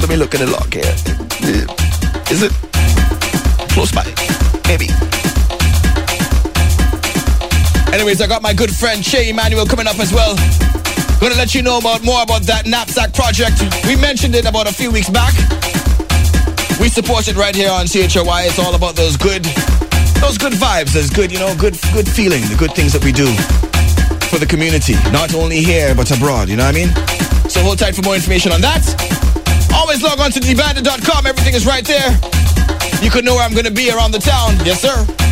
Let me look at the log here. Is it close by? Maybe. Anyways, I got my good friend Che Emmanuel coming up as well. Gonna let you know about more about that knapsack project. We mentioned it about a few weeks back. We support it right here on CHRY. It's all about those good, those good vibes, those good, you know, good, good feeling, the good things that we do for the community, not only here but abroad. You know what I mean? So hold tight for more information on that. Always log on to DBandit.com. Everything is right there. You could know where I'm gonna be around the town. Yes, sir.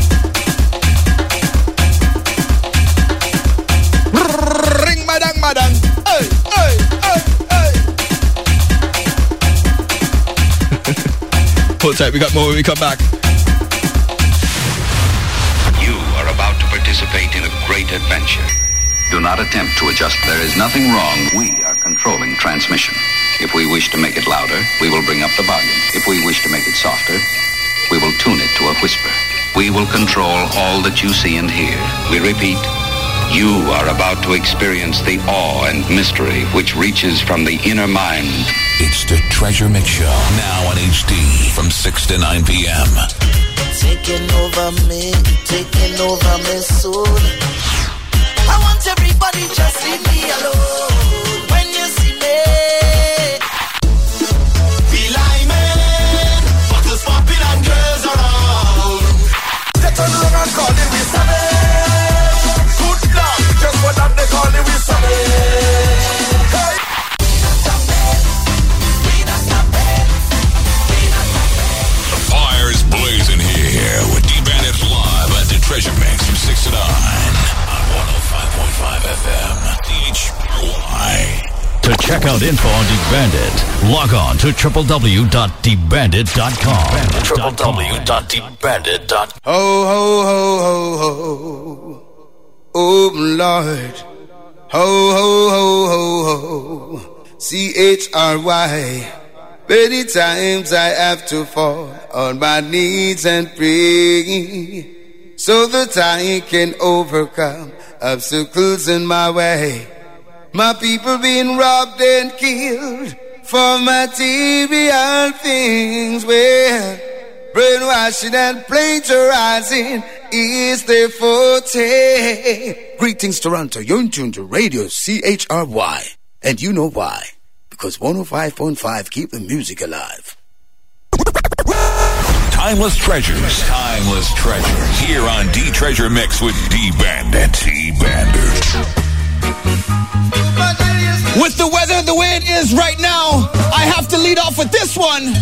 Hold tight, we got more when we come back. You are about to participate in a great adventure. Do not attempt to adjust. There is nothing wrong. We are controlling transmission. If we wish to make it louder, we will bring up the volume. If we wish to make it softer, we will tune it to a whisper. We will control all that you see and hear. We repeat, you are about to experience the awe and mystery which reaches from the inner mind. It's the Treasure Mix Show, now on HD from 6 to 9 p.m. Taking over me, taking over my soul. I want everybody just leave me alone. Check out info on DeBandit, log on to www.DBandit.com. www.DBandit.com. Ho, ho, ho, ho, ho. Oh, Lord. Ho, ho, ho, ho, ho. C-H-R-Y. Many times I have to fall on my knees and pray so that I can overcome obstacles in my way. My people being robbed and killed for material things. Well, brainwashing and plagiarizing is their forte. Greetings, Toronto. You're in tune to Radio CHRY. And you know why. Because 105.5 keep the music alive. Timeless treasures. Timeless treasures. Here on D Treasure Mix with D Bandit. D Bandit. With the weather the way it is right now, I have to lead off with this one.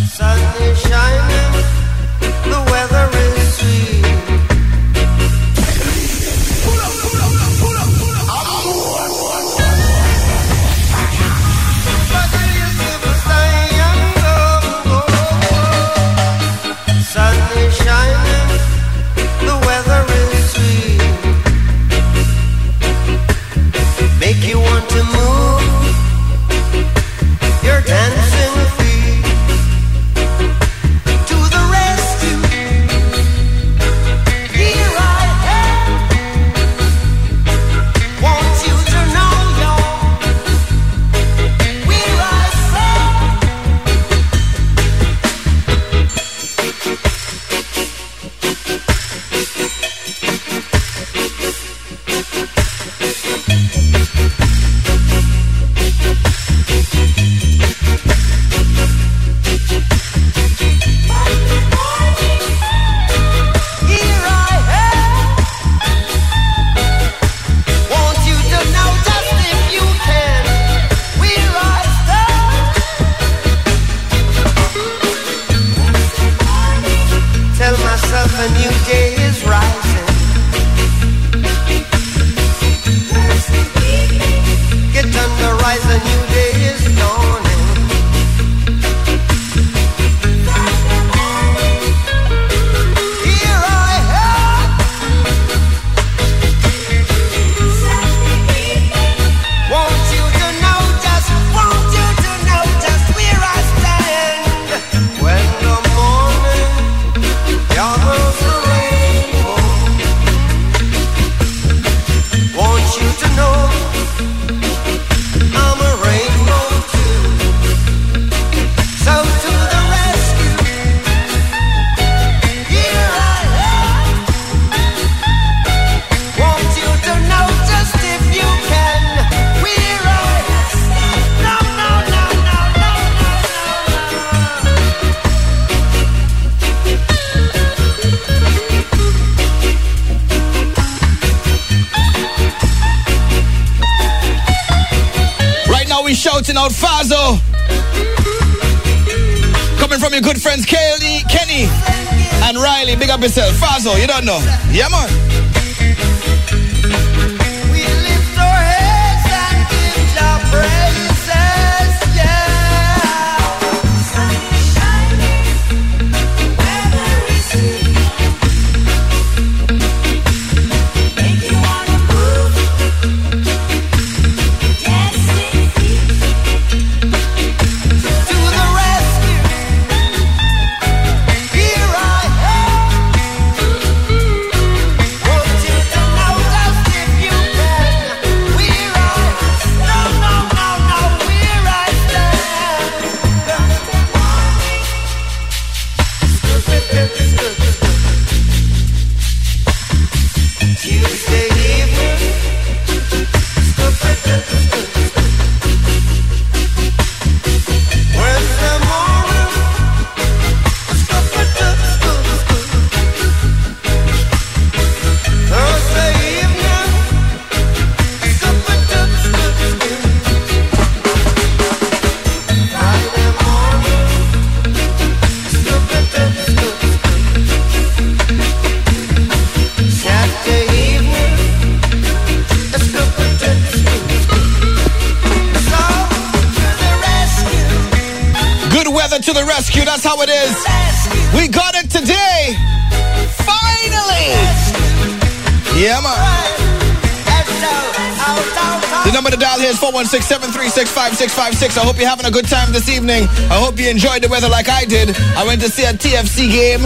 416-736-5656. I hope you're having a good time this evening. I hope you enjoyed the weather like I did. I went to see a TFC game.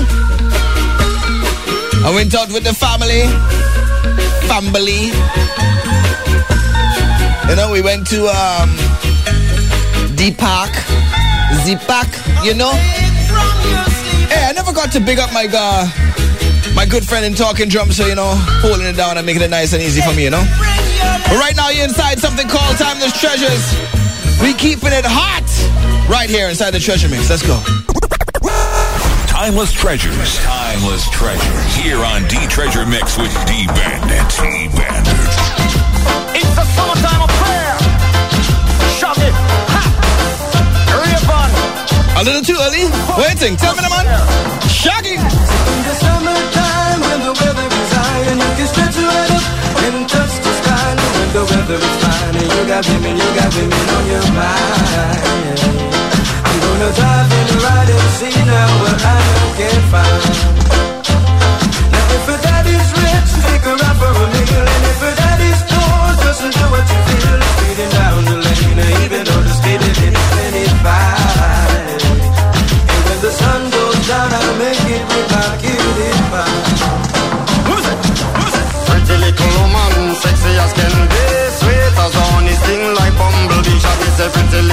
I went out with the family. Family. You know, we went to um D Park. Z Park, you know? Hey, I never got to big up my uh, my good friend in talking drums, so you know, holding it down and making it nice and easy for me, you know? But right now you're inside something called Timeless Treasures. We keeping it hot right here inside the treasure mix. Let's go. Timeless treasures. Timeless treasures. Here on D Treasure Mix with D Bandit. D Bandit. It's the summertime affair. Shove it. Ha. Rayvon. A little too early? Waiting. Tell me the man. Shaggy. In the summertime when the weather is high and you can stretch right up and touch the sky. When the weather is fine and you got women, you got women on your mind. I'm gonna drive in the ride and see now what I can find. Now if her daddy's rich, her out for a meal, and if her daddy's poor, just do what you feel. Speeding down the lane, even though the speed limit is 25. And when the sun goes down, I'll make it with my cutie pie. Pretty little woman, sexy as can be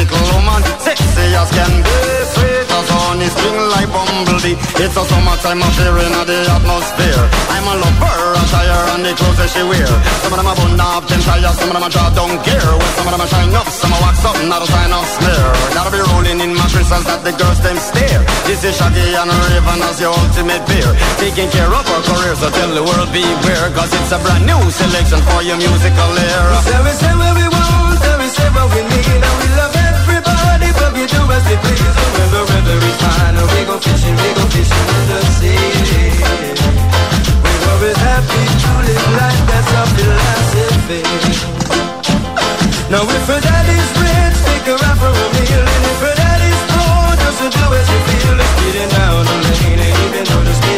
little woman, sexy as can be Sweet as honey, sting like bumblebee. It's a summertime affair in the atmosphere. I'm a lover, a tire and the clothes that she wear. Some of them are bun up, them tires, some of them are draw down gear. Well, some of them are shine up, some are wax up, not a sign of smear. Gotta be rolling in crystals that the girls them stare. This is Shaggy and Rayvon as your ultimate beer. Taking care of our career, so tell the world beware. Cause it's a brand new selection for your musical era. So we say what we want, and we say what we we we do as we please. The weather is we go fishing, we go fishing in the sea. We're always happy life, philosophy. Now if her daddy's rich, for a meal, and if her daddy's poor, just do as you feel, it's speeding down the lane, even though the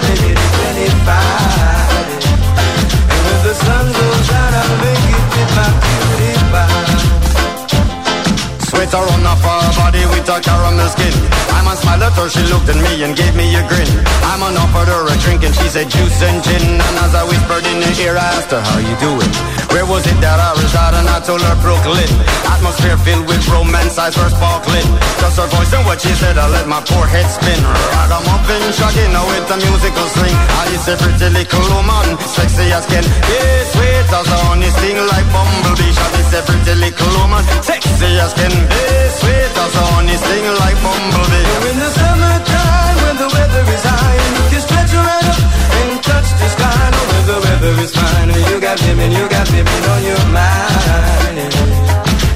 Her on off her body with a caramel skin. I'm a smile at her, she looked at me and gave me a grin. I'm on offered her a drink and she said juice and gin. And as I whispered in her ear, I asked her, how you doing? Where was it that I resided? And I told her Brooklyn. Atmosphere filled with romance, eyes were sparkling. Just her voice and what she said, I let my poor head spin. Ragamuffin, shaggy, now with the musical swing. I is a pretty little woman, sexy as can be. Sweet as a honey, sting like bumblebee nice, a little woman. Sexy as can be, sweet as a honey, sing like bumblebee. We're in the summertime when the weather is high, you can stretch right up and touch the sky. No, when the weather is fine, you got women, you got women on your mind.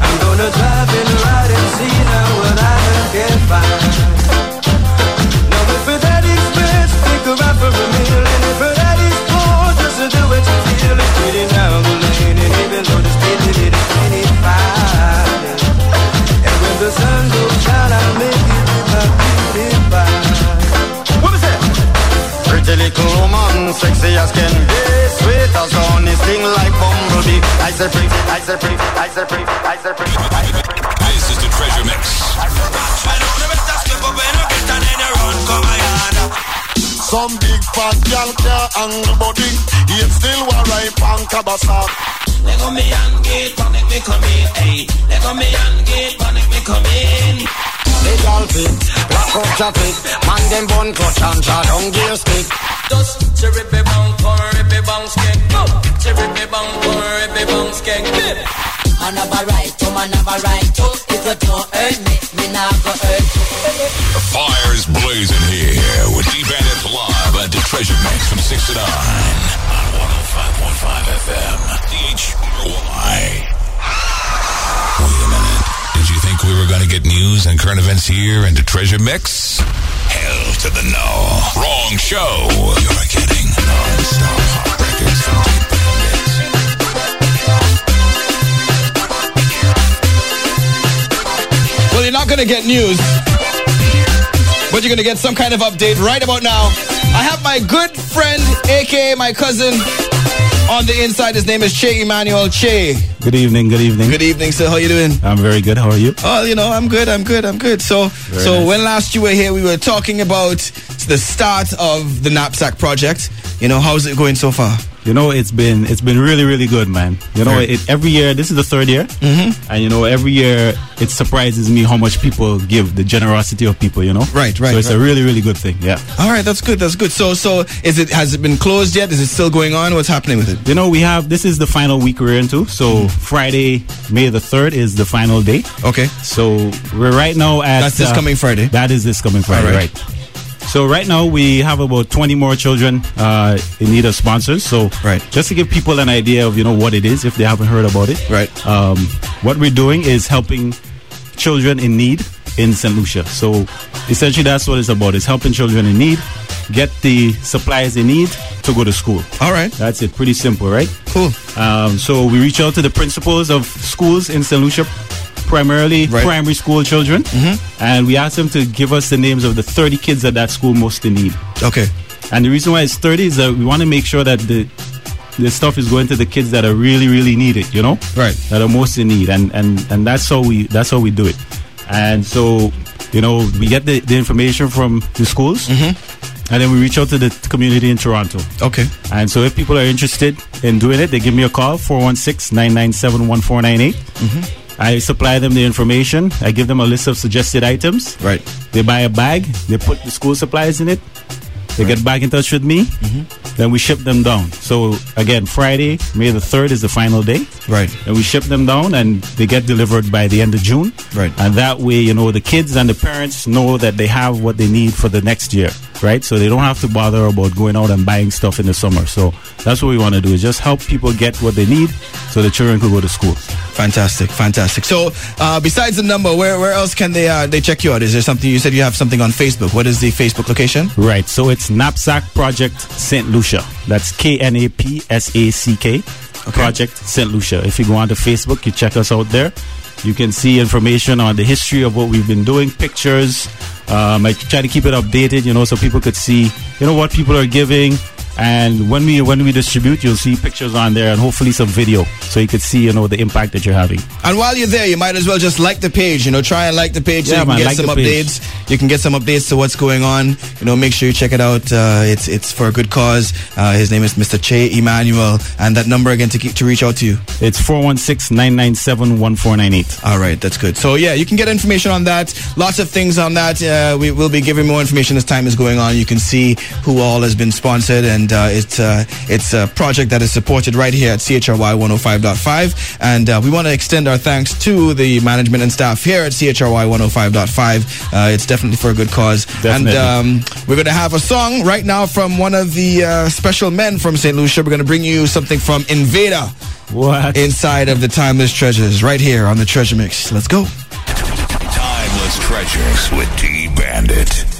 I'm gonna drive and ride and see now what I can find. Say free, I say free, I say free. I said free. This is the Treasure Mix. Some big fat gal can't handle body. Yet still wa ripe and cabasa. Let go me and get panic me come in, hey. Let go me and get panic me come in. The gal fit, black out traffic. Man them bun clutch and shot down gear stick. Just cherry bang, bang. Go, cherry bang, bang. Man have a right to, man have a right to. If you don't hurt me, me not go hurt you. The fire's blazing here with D-Bandit live at the Treasure Mix from 6 to 9 on 105.5 FM. CHRY. We were going to get news and current events here in the Treasure Mix? Hell to the no. Wrong show. You're getting non-stop hot from D-Bandit. Well, you're not going to get news, but you're going to get some kind of update right about now. I have my good friend, aka my cousin, on the inside. His name is Che Emmanuel Che. Good evening, good evening. Good evening, sir. How you doing? I'm very good. How are you? Oh, you know, I'm good. I'm good. I'm good. So, Very so nice. when last you were here, we were talking about the start of the knapsack project. You know, how's it going so far? You know, it's been it's been really really good, man. You know, it, every year this is the third year, mm-hmm. and you know every year it surprises me how much people give, the generosity of people. You know, Right, right, So it's a really really good thing. Yeah. All right, that's good. That's good. So, so is it has it been closed yet? Is it still going on? What's happening with it? You know, we have this is the final week we're into. So Friday, May the third is the final day. Okay. So we're right now at That's this coming Friday? That is this coming Friday, right. right. So right now we have about 20 more children uh, in need of sponsors. So Right. just to give people an idea of you know what it is if they haven't heard about it. Right. Um, what we're doing is helping children in need in St. Lucia. So essentially that's what it's about. It's helping children in need get the supplies they need to go to school. All right. That's it. Pretty simple, right? Cool. Um, so we reach out to the principals of schools in St. Lucia, primarily Right. primary school children, mm-hmm. and we ask them to give us the names of the 30 kids at that school most in need. Okay. And the reason why it's 30 is that we want to make sure that the the stuff is going to the kids that are really, really need it, you know? Right. That are most in need. And and and that's how we that's how we do it. And so, you know, we get the, the information from the schools mm-hmm. and then we reach out to the community in Toronto. Okay. And so if people are interested in doing it, they give me a call, 416-997-1498. I supply them the information. I give them a list of suggested items. Right. They buy a bag. They put the school supplies in it. They get back in touch with me. Mm-hmm. Then we ship them down. So again, Friday, May the 3rd is the final day. Right. And we ship them down and they get delivered by the end of June. Right. And that way, you know, the kids and the parents know that they have what they need for the next year. Right. So they don't have to bother about going out and buying stuff in the summer. So that's what we want to do is just help people get what they need so the children could go to school. Fantastic, fantastic. So, uh, besides the number, where where else can they uh, they check you out? Is there something you said you have something on Facebook? What is the Facebook location? Right. So it's Knapsack Project St. Lucia. That's K N A P S A C K Project St. Lucia. If you go onto Facebook, you check us out there. You can see information on the history of what we've been doing, pictures. Um, I try to keep it updated, you know, so people could see, you know, what people are giving. And when we when we distribute, you'll see pictures on there and hopefully some video, so you could see, you know, the impact that you're having. And while you're there, you might as well just like the page. You know, try and like the page yeah, so you can get like some the page. updates. You can get some updates to what's going on. You know, make sure you check it out. Uh, it's it's for a good cause. Uh, his name is Mr. Che Emmanuel, and that number again to keep, to reach out to you. It's 416-997-1498. All right, that's good. So yeah, you can get information on that. Lots of things on that. Uh, we will be giving more information as time is going on. You can see who all has been sponsored, and uh, it's uh, it's a project that is supported right here at CHRY 105.5. And uh, we want to extend our thanks to the management and staff here at CHRY 105.5. Uh, it's definitely for a good cause. Definitely. And um, we're going to have a song right now from one of the uh, special men from St. Lucia. We're going to bring you something from Invader. What? Inside of the Timeless Treasures, right here on the Treasure Mix. Let's go. Timeless Treasures with D Bandit.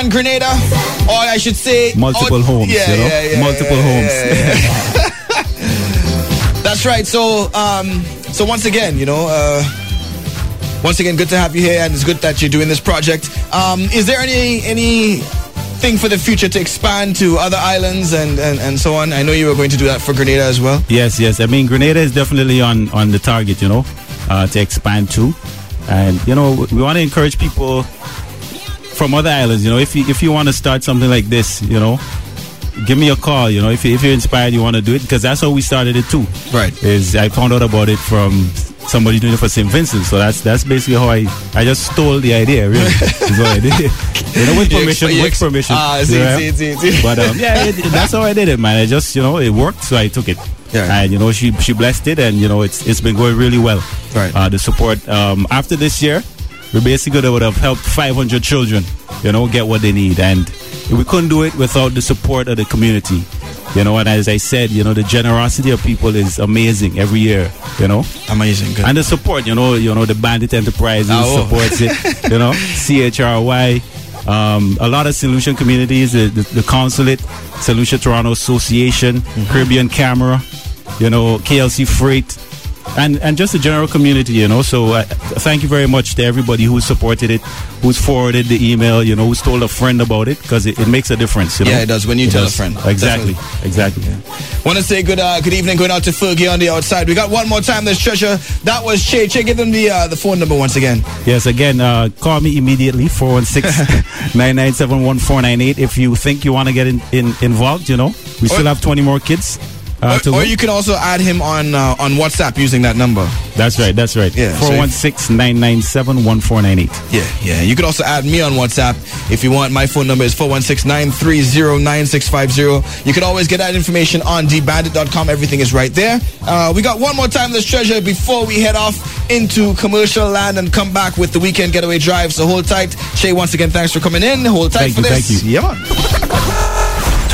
And Grenada. Or I should say Multiple out- homes, Yeah, you know? yeah, yeah, Multiple homes. That's right. So um so once again, you know, uh once again good to have you here and it's good that you're doing this project. Um is there any any thing for the future to expand to other islands and, and, and so on? I know you were going to do that for Grenada as well. Yes, yes. I mean, Grenada is definitely on on the target, you know, uh, to expand to, and you know, we want to encourage people from other islands. You know, if you if you want to start something like this, you know, give me a call. You know, if you, if you're inspired, you want to do it because that's how we started it too. Right. Is I found out about it from somebody doing it for St. Vincent. So that's that's basically how I I just stole the idea. Really, is what I did. You know, with permission, exp- with permission. Ah, see, see, see, see. But um, yeah, it, that's how I did it, man. I just you know it worked, so I took it. Yeah. And you know she she blessed it, and you know it's it's been going really well. Right. Uh, the support um, after this year, we basically would have helped 500 children, you know, get what they need, and we couldn't do it without the support of the community. You know, and as I said, you know, the generosity of people is amazing every year. You know, amazing, good. and the support. You know, you know the Bandit Enterprises oh. supports it. You know, CHRY. Um, a lot of solution communities, the, the, the consulate, Solution Toronto Association, Caribbean Camera, you know, KLC Freight, and and just the general community, you know. So uh, thank you very much to everybody who supported it, who's forwarded the email, you know, who's told a friend about it, because it, it makes a difference. You know? Yeah, it does when you tell a friend. Exactly, exactly. Want to say good uh, good evening going out to Fergie on the outside. We got one more time this treasure. That was Che. Che, give them the uh, the phone number once again. Yes, again, uh, call me immediately, 416-997-1498. If you think you want to get in, in, involved, you know, we still have 20 more kids. Uh, to or, or you can also add him on uh, on WhatsApp using that number. That's right, that's right. Yeah, so if- 416-997-1498. Yeah, yeah. You can also add me on WhatsApp if you want. My phone number is 416-930-9650. You can always get that information on dbandit.com. Everything is right there. Uh, we got one more time this treasure before we head off into commercial land and come back with the weekend getaway drive. So hold tight. Shay, once again, thanks for coming in. Hold tight Thank for you, this. thank you. Yeah, man.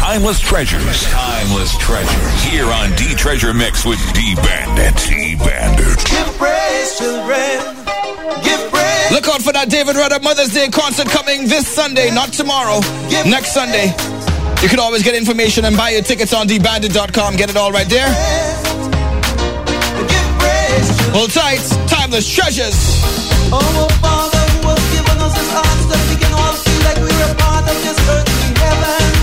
Timeless treasures. Timeless treasures. Here on D Treasure Mix with D Bandit. D Bandit. Give praise, children. Give praise. Look out for that David Rudder Mother's Day concert coming this Sunday, not tomorrow, next Sunday. You can always get information and buy your tickets on dbandit.com. Get it all right there. Hold tight. Timeless treasures. Oh, oh Father who has given us his arms that we can all feel like we're a part of this earthly heaven.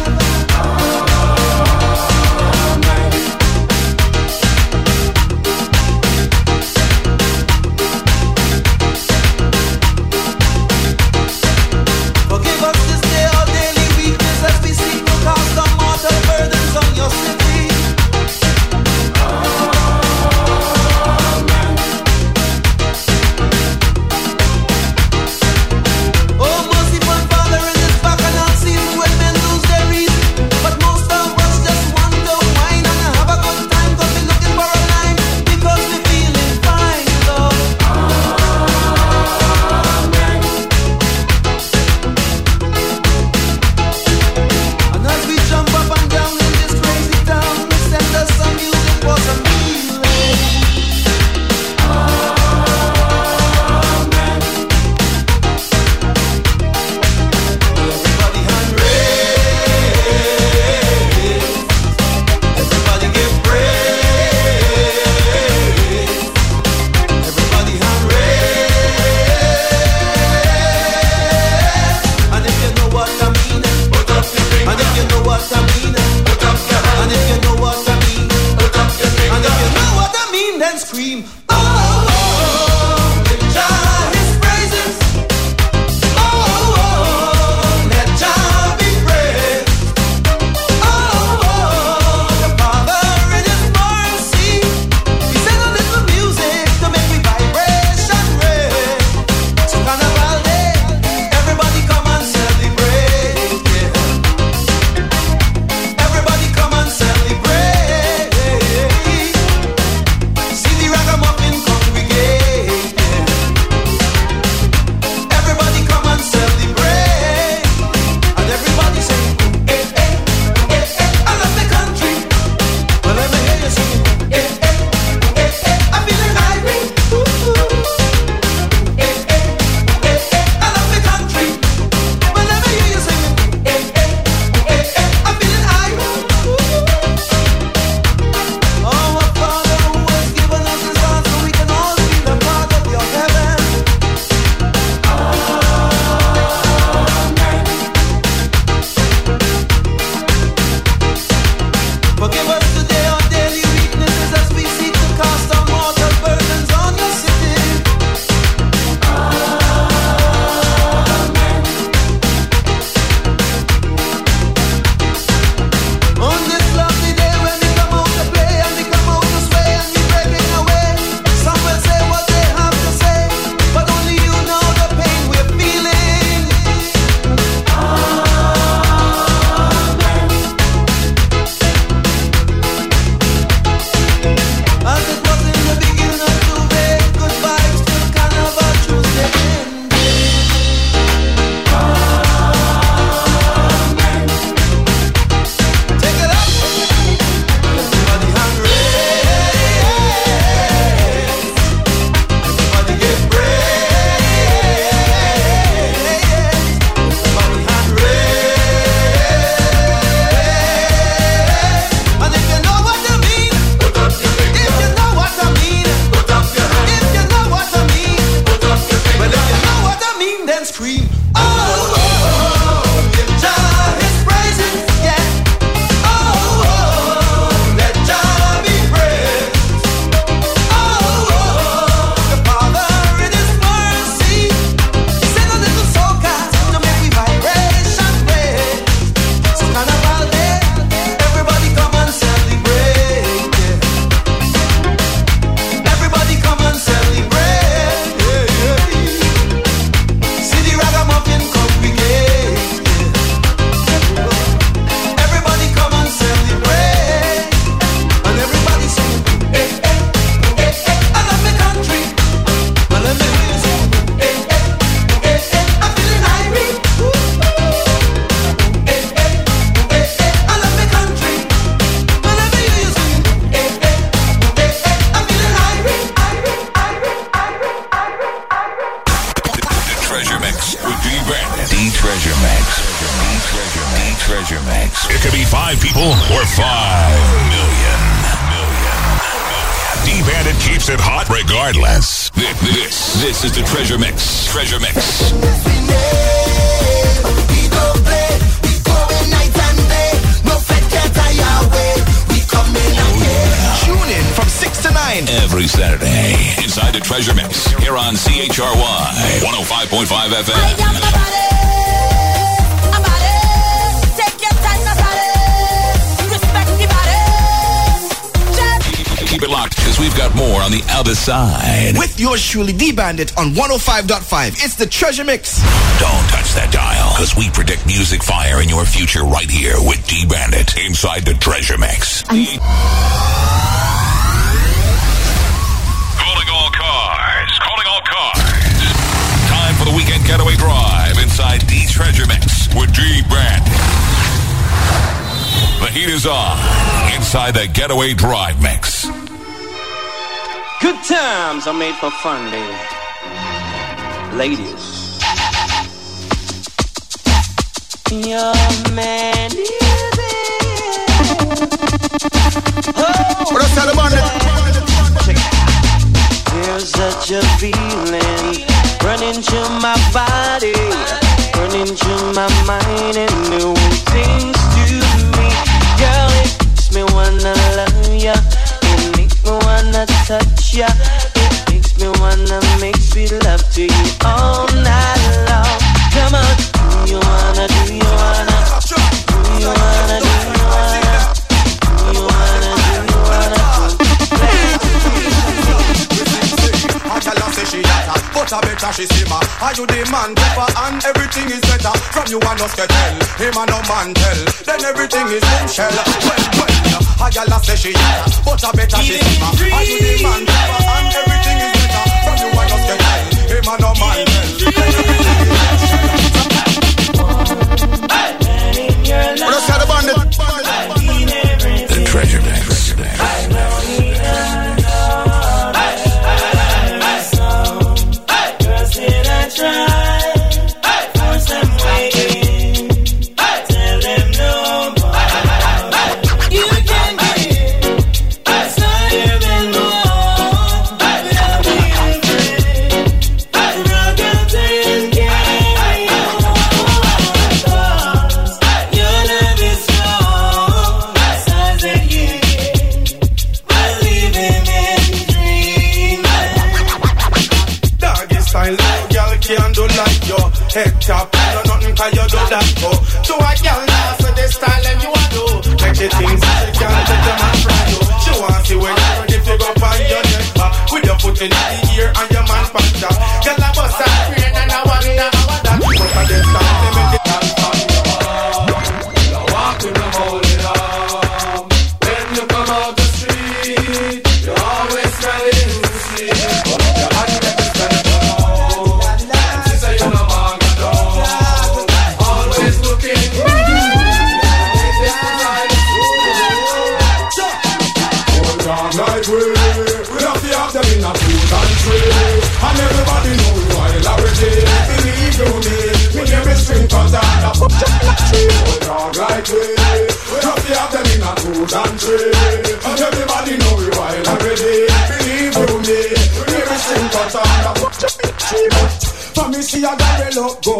Could be five people or five million. D Bandit keeps it hot regardless. This, this, this is the Treasure Mix. Treasure Mix. We don't play, we going night and day. No fed can tie our way. We coming again. Tune in from 6 to 9. Every Saturday inside the Treasure Mix here on CHRY 105.5 FM. Keep it locked because we've got more on the other side. With yours truly, D Bandit on 105.5. It's the Treasure Mix. Don't touch that dial because we predict music fire in your future right here with D Bandit inside the Treasure Mix. Calling all cars. Calling all cars. Time for the weekend getaway drive inside D Treasure Mix with D Bandit. The heat is on inside the getaway drive mix. Good times are made for fun, baby. Ladies. Your man is What else about it? There's such a feeling running through my body, running through my mind, and doing things to me. Girl, it makes me wanna love ya. Touch ya. It makes me wanna make sweet love to you all night long. Come on, you wanna, but I better she simmer. Are you the man pepper and everything is better? From you and us get tell, him and no man tell. Then everything is boom shell. Well, well, a gal a say she hotter, but I better she simmer. Are you the man pepper and everything is better? From you and us get tell, him and no man tell. Then everything is boom shell. What else tell about it? The Treasure Mix. Doggy the ear and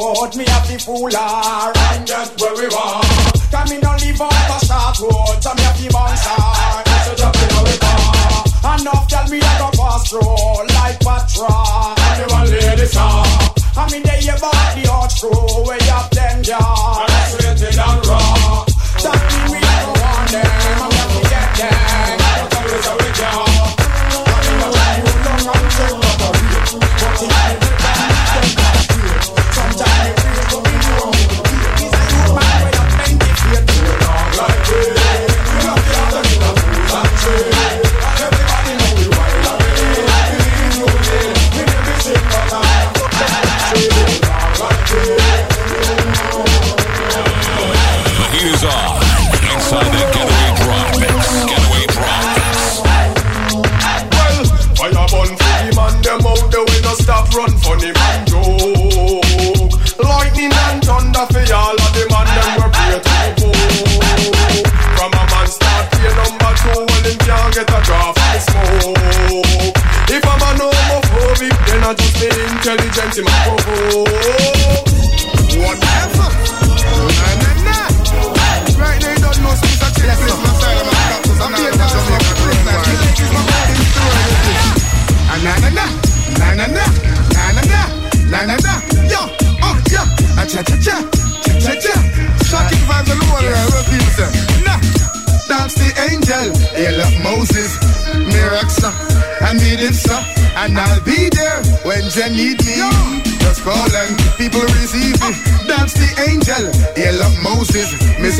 good, me have the fool her and just where we want. Come me no live on the short road, so me have the bounce her. That's a drop in our car. Enough tell me I go pass through like patrol. And the one lady saw. I mean they about the hot crew, way up them yard. Frustrated and raw. intelligence in my profile.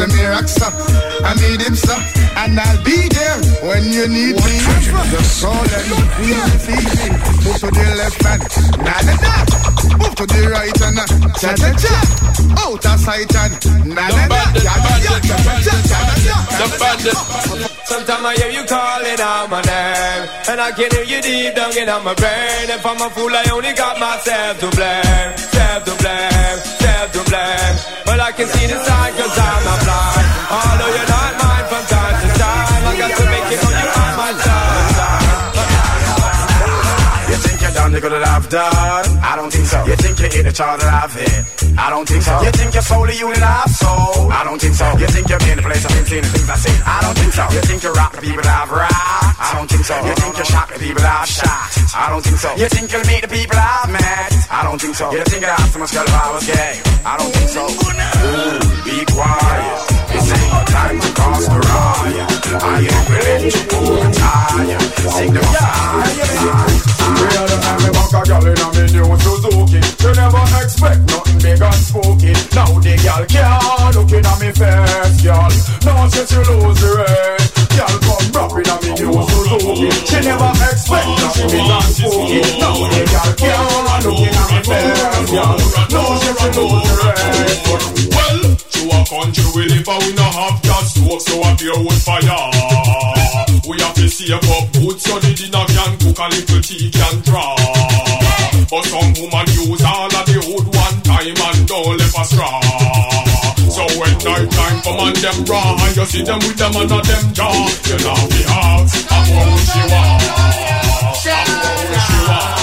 Mr. Miraxa, I meet him so, and I'll be there when you need me. Just call and people receive me. Move to the left hand, na na na. Move to the right and na cha cha cha. Out of sight and na na na. Ya ya ya cha cha cha cha cha cha. Sometimes I hear you calling out my name And I can hear you deep down in my brain If I'm a fool I only got myself to blame Self to blame, self to blame But I can see the sign cause I'm not blind Although you're not mine from time to time I got to make it know you on my side You think you're done, you're gonna have done? You you hit the chart that I've hit? I don't think so. You think you're solely unit I've sold? I don't think so. You think you're in the place I've been seeing the things I see? I don't think so. You think you rock the people I've rocked? I don't think so. You think you shock the people I've shot? I don't think so. You think you'll meet the people I've met? I don't think so. You think I'd have so much girl if I was gay? I don't think so. Ooh, be quiet. This time to cause the riot. I ain't willing to pull the tire. Sing the side. Real time me back a girl in a me new Suzuki You never expect nothing big and spooky Now the girl can't look in me face, girl Now since you lose the race Girl come rap in a me new Suzuki She never expect nothing big and spooky Now the girl can't look in me face, girl Now since you lose the race Well, to a country we live and we no have gas stove So a beer wood fire. We have to save up good so the dinner can cook a little tea can draw. But some woman use all of the wood one time and don't left a straw. So when night time come and them raw And you see them with them and not them jaw. You know the house, I'm she want. I'm she want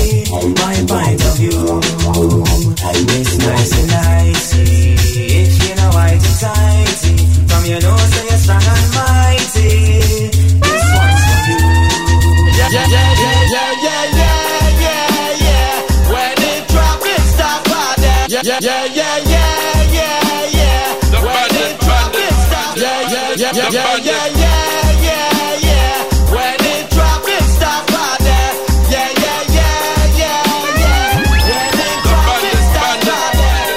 Yeah, yeah, yeah, yeah, yeah, yeah, yeah. When it drop, it. Yeah, yeah, yeah, yeah, yeah, yeah, yeah, yeah, yeah. When it drop, it stop right there. Yeah, yeah, yeah, yeah, yeah. When it drop, it stop right there.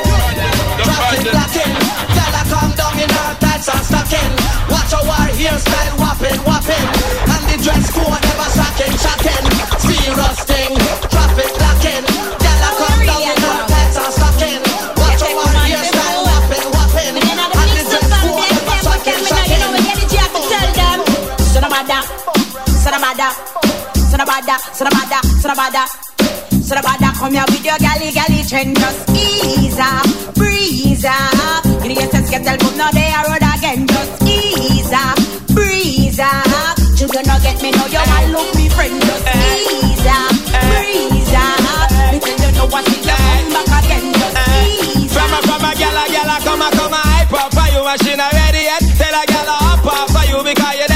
Drop it, lock in. Tell her come down in her tights and stocking. Watch war hairstyle whopping, whopping. Bada. So no bada, so no bada, so no bada. So no bada, come here with your galley, galley trend. Just ease up, breeze up. You know, just get the book, now they are road again. Just ease up, breeze up. Children don't get me, now you all look me friend. Just ease up, breeze up. Little you know what, you come back again. Just ease From a, from a gyal, a gyal, a come a, come a hype up for you. Machine a ready yet. Eh? Tell a gyal a hop up for you because you're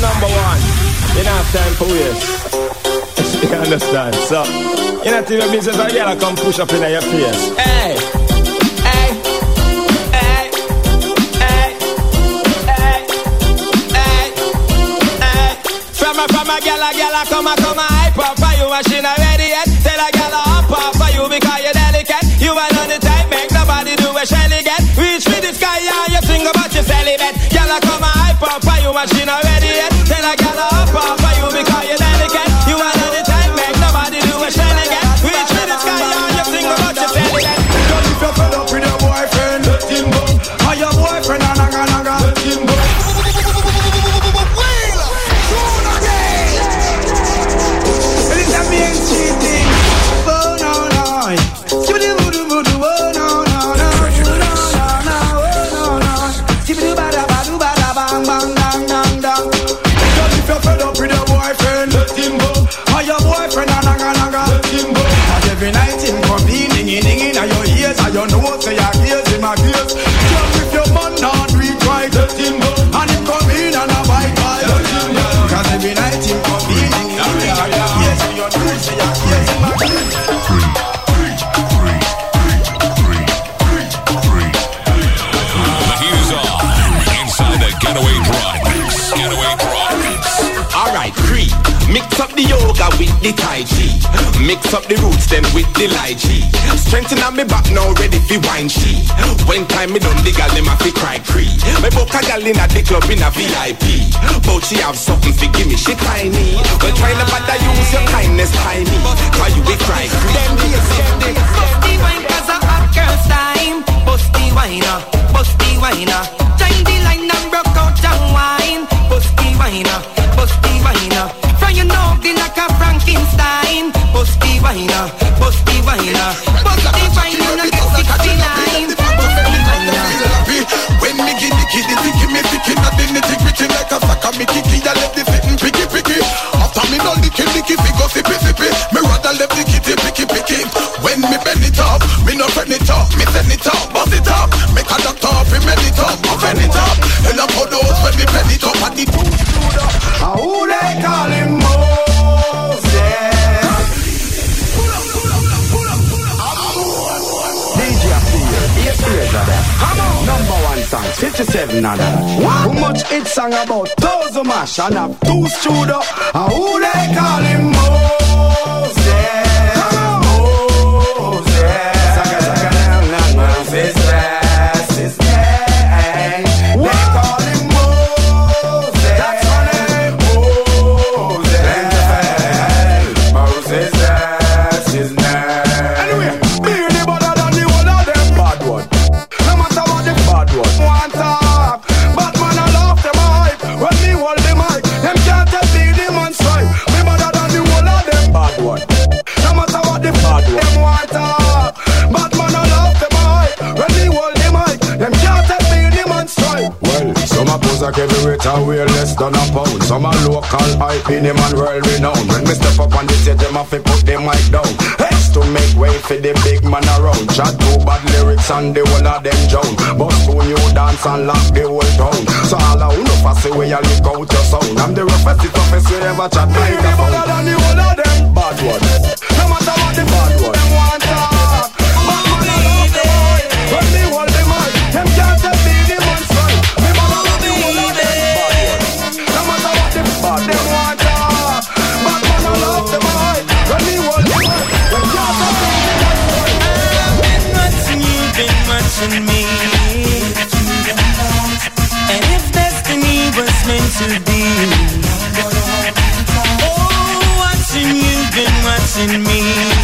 number one, you don't have time for waste. you understand? So, you not even business a a come push up in your face. Hey. Hey. Hey. Hey. Hey. Hey. Hey. From a, from a gyal, a gyal a come a, come a hype up for you. Machine a ready yet. Tell a a hop up for you because you're delicate. You ain't on the type, make nobody do a shelly get. Reach for the sky, yeah, you sing about your celibate. Gyal a come a hype up for. Machine a ready yet. Tell a hop up for ready wine she. When time me done the gal, them a fi cry cree. Me book a gal in a the club in a VIP. But she have something fi give me, she tiny. When trying to bother use your kindness, tiny. Cause you be cry cree. Them days, them days. Busty wine cause a hot girl's time Busty whiner, busty whiner How much it song about thousand mash and have two studio? Ah, who they call him? Moses. Than a pound. Some a local hype in him and world renowned. When me step up on the stage, them have to put the mic down. Heads to make way for the big man around. Chat two bad lyrics and the whole of them drown. But soon you dance and lock the whole town. So all I know for say where you lick out your sound. I'm the roughest, the toughest you ever chat microphone. Than the whole of them bad one. No matter what the bad one. Them want talk. Bad man I love them all. When me to be Oh, watching you, been watching me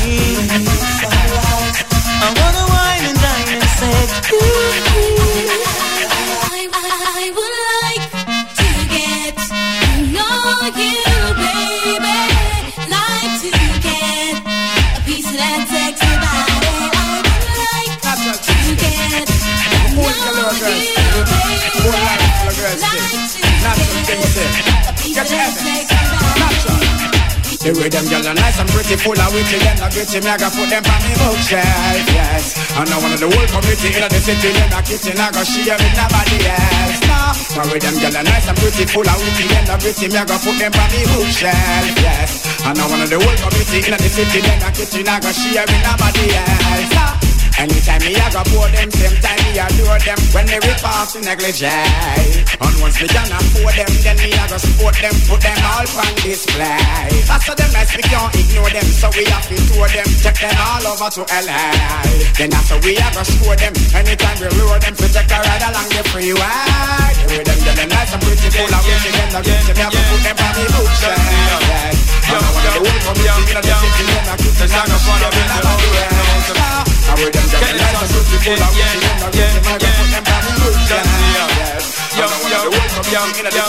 The way them girls are nice and pretty, full of witty, them not gritty, me I go put them on me bookshelf, yes. And I of the whole community in the city, them not kitchen, I go share with nobody else. No, the way them girls are nice and pretty, full of witty, them not gritty, me I go put them on me bookshelf, yes. And I of the whole community in the city, them not kitchen, I go share with nobody else. No. Anytime me I go pour them, same time me adore them. When they rip off the negligee And once me done afford them, then me I go support them Put them all on display. After them nice, we can't ignore them So we have to tour them, check them all over to LA Then after we I go score them. Anytime we lure them, to take a ride along the freeway. Way them get them nice and pretty full of witty Them the witty, me have to put them on the bookshelf yes. And I want the whole community in the city Them the kitchen, I go follow them, I it I wear them down the nice and beautiful I wish them not get them I go put them down the Yo, yo, yo, yo,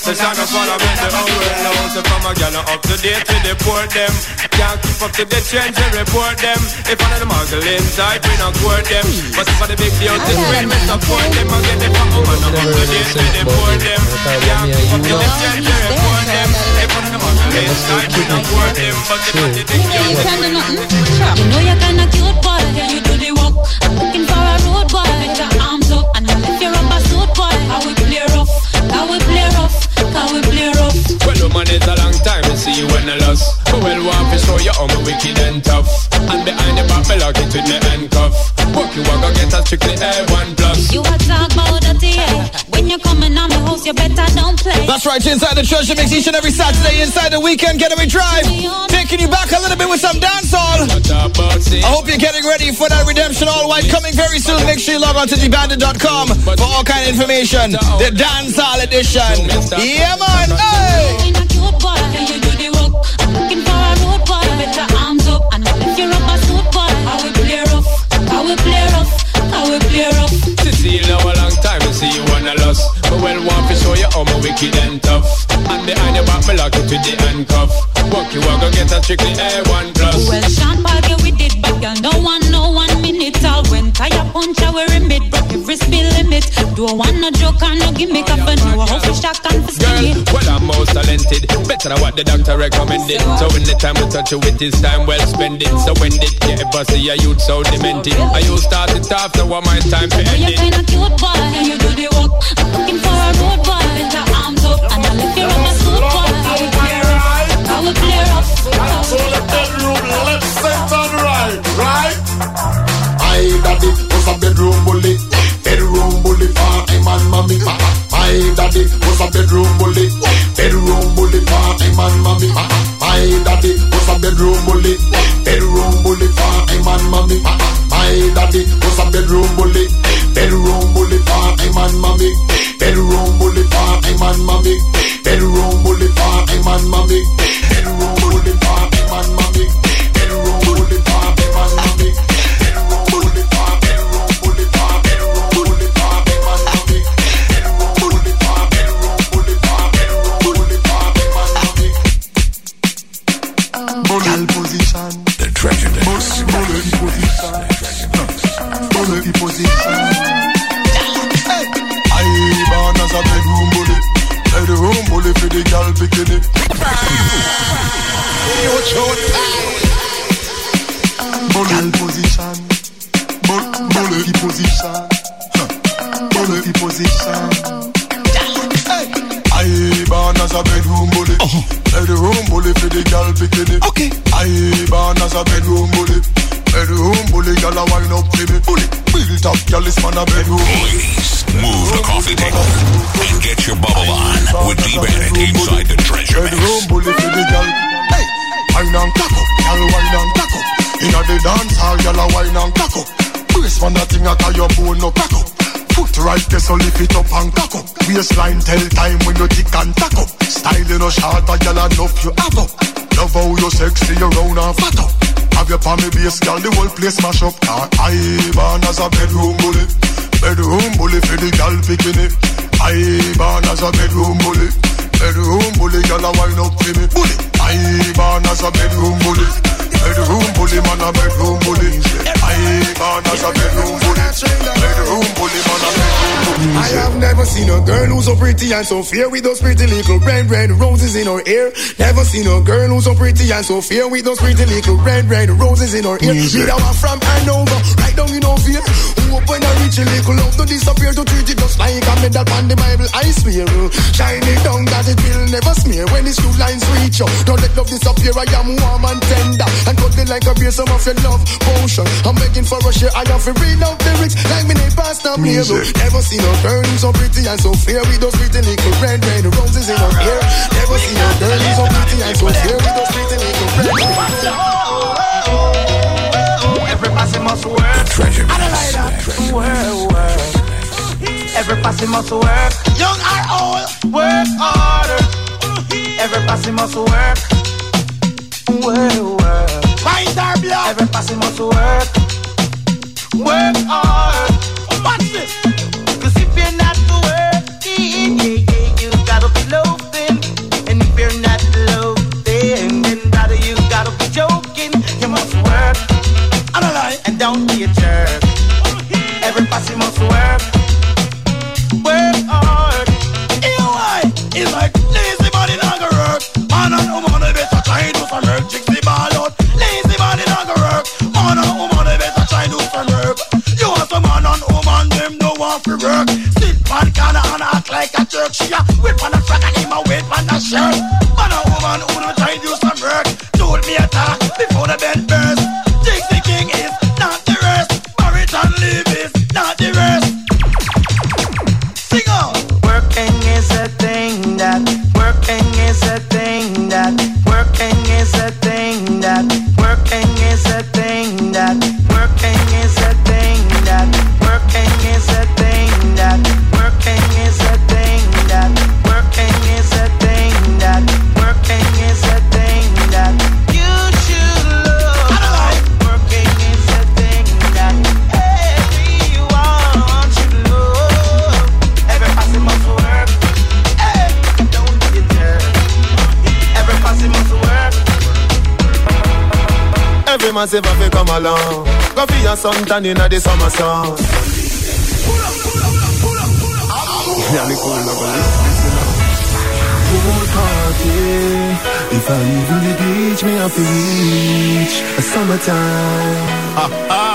The song of fun of it, the whole world. Knows So come a gal up to date with the poor them. Can't keep up to the trends and report them. If one of the muggle inside, we not court them. But if for the big deal, this friend, me support them I get the fat woman up to date with the poor them. Can't keep up to the trends and report them. If one of the muggle inside, we not court them. But if for the big deal, You can't do nothing. You know you're kinda cute, boy. Can you do the work? I'm looking for a road boy. Put your arms up and I'll lift your rubber suit, boy. How we play rough? How we play rough? How we play rough? Well, woman, it's a long time to see you when I lost. But well, want to show you how me wicked and tough. And behind the back, me lock it with me handcuff. Walk you walk, go get a strictly A1 plus. You a talk about dirty, yeah. When you're coming on my house, you better don't play. That's right, inside the treasure mix each and every Saturday, inside the weekend getaway drive. Taking you back a little bit with some dancehall. I hope you're getting ready for that redemption all white coming very soon. Make sure you log on to dbandit.com for all kind of information. The dancehall edition. Yeah, man. Hey! Kinda cute, boy. Can you do the work? I'm looking for a road boy. Put your arms up and I'll lift your rubber suit, boy. How we play rough? How we play rough? Well, want to show you how me wicked and tough. And behind the back, me lock it with the handcuff. Walk you walk, go get a strictly A1 plus. Well, Sean Paul, yeah, we did, but girl, no one, tire punch, I wear limit, broke every speed limit. Don't want no joke and no gimmick, up and know how to shock and for Girl, well, I'm most talented. Better than what the doctor recommended. So when the time we touch you with this time, well spend it. So when did you ever see a youth so demented? I you start it off, now what my time to end You're kinda cute, boy. You do the work? I'm looking for a road boy. Daddy was a bedroom bully, bedroom bully for him mommy. My daddy was a bedroom bully, bedroom bully for him and mommy. My daddy was a bedroom bully, bedroom bully for him and mommy. My daddy was a bedroom bully, bedroom bully for him and mommy. Bedroom bully for him and mommy. Bedroom bully for him and mommy. Bedroom Bully for the girl bikini. Bully position. Bull- Bully position. Bully position. Hey. I born as a bedroom bully. Uh-huh. Bedroom bully for the girl bikini. Okay. I born as a bedroom bully. Bedroom bully, girl a wine up to me. Bully. Built up, girl is man a bedroom bully. Move the coffee table and get your bubble on with D-Bandit inside the treasure mix. Bedroom bully for the girl. Hey, wine and cock up, girl wine and cock up. Inna the dance hall, girl a wine and cock up. Brace man that thing a call your bone no up. Foot right there, so lift it up and cock up. Waistline tell time when you tick and tack up. Style you no short, a girl enough you have up. Love how you sexy, you round and fat up. Have your palmy base, girl, the whole place mash up. I born as a bedroom bully. Bedroom bully for the girl bikini. I born as a bedroom bully. Bedroom bully, girl a wine up for me. Bully. I born as a bedroom bully. Bedroom bully, man a bedroom bully. I born as a bedroom bully. Bedroom bully, man a bedroom bully. I have never seen a girl who's so pretty and so fair with those pretty little red, red roses in her hair. Never seen a girl who's so pretty and so fair with those pretty little red, red roses in her hair. Me that one from Hanover, right down in no fear. Who up when I reach a little love to disappear to treat it just like a medal on the Bible. I swear, shine it down that it will never smear when the two lines reach you. Don't let love disappear. I am warm and tender and cuddly like a beer. Some of your love potion. I'm begging for a share. I have to read out lyrics like me name past I'm here. Never seen a girl so pretty and so fair with those pretty little red, red roses in her hair. Never seen a girl so pretty and so fair with those pretty little red, red Every passing must work. Treasure I don't like that. Work, work. Every passing must work. Young or old, work harder. Every passing must work. Work, work. White or black. Every passing must work. Work hard. Oh, Watch this. Cause if you're not working, yeah, yeah, you gotta be loafing. And if you're not loafing, then brother, you gotta be joking. You must work. I don't lie. And don't be a jerk. No want to work. Sit man corner and act like a jerk. She a whip on a frack and him a wait on a shirt. Man and woman who don't have to come along. Go for your sun tan in the summer sun. Yeah, me cool, no listen now. Pool party. If I leave in the beach, me have to reach a summertime. Ah, ah.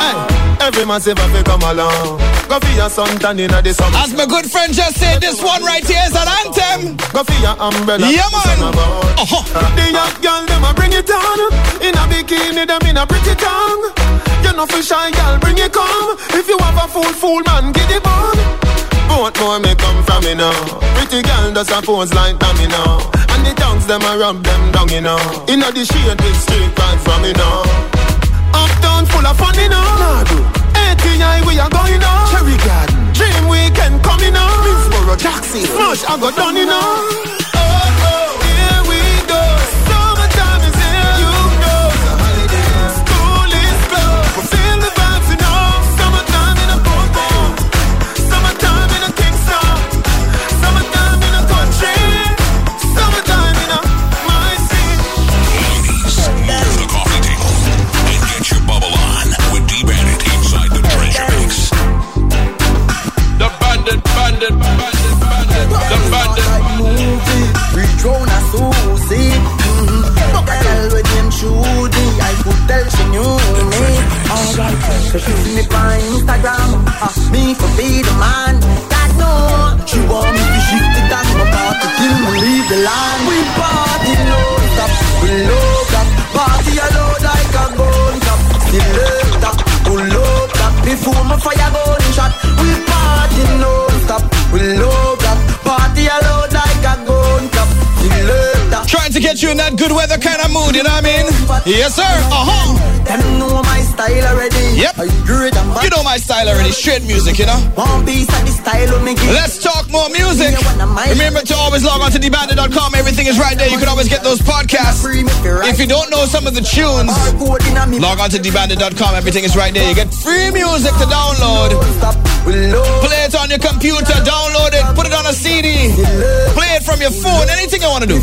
Hey, every massive have to come along. Go for your sun tan in the summer As my good friend just said, this one right here is an anthem. Go for your umbrella. Yeah, man. Uh-huh. The young girl, them a bring it down. In a bikini, them in a pretty tongue. You know for shy girl, bring it come. If you have a fool, fool man, get it on. Both more may come from me now. Pretty girl does a pose like dummy now. And the tongues them a rub them down, you know. Inna the shade with straight right from me now. Uptown full of fun, you know. ATI we are going on. Cherry Garden. Dream weekend coming on. Minsboro, Jackson. Smash, I got done, you know. So she see me on Instagram. Uh, me for be the man. God know. She want me to shift it and my party till me leave the land. We party no stop. We load up. Party a load like a gun top. Still later. Pull up before my fire gun shot. We party no stop. We load get you in that good weather kind of mood, you know what I mean? Yes, sir. Uh huh. Them know my style already. Yep. I great and bad. You know my style already. Straight music, you know? One piece of the style of me. Let's talk more music. Remember to always log on to dbandit.com. Everything is right there. You can always get those podcasts. If you don't know some of the tunes, log on to dbandit.com. Everything is right there. You get free music to download. Play it on your computer, download it, put it on a CD. Play it from from your phone, anything you want to do.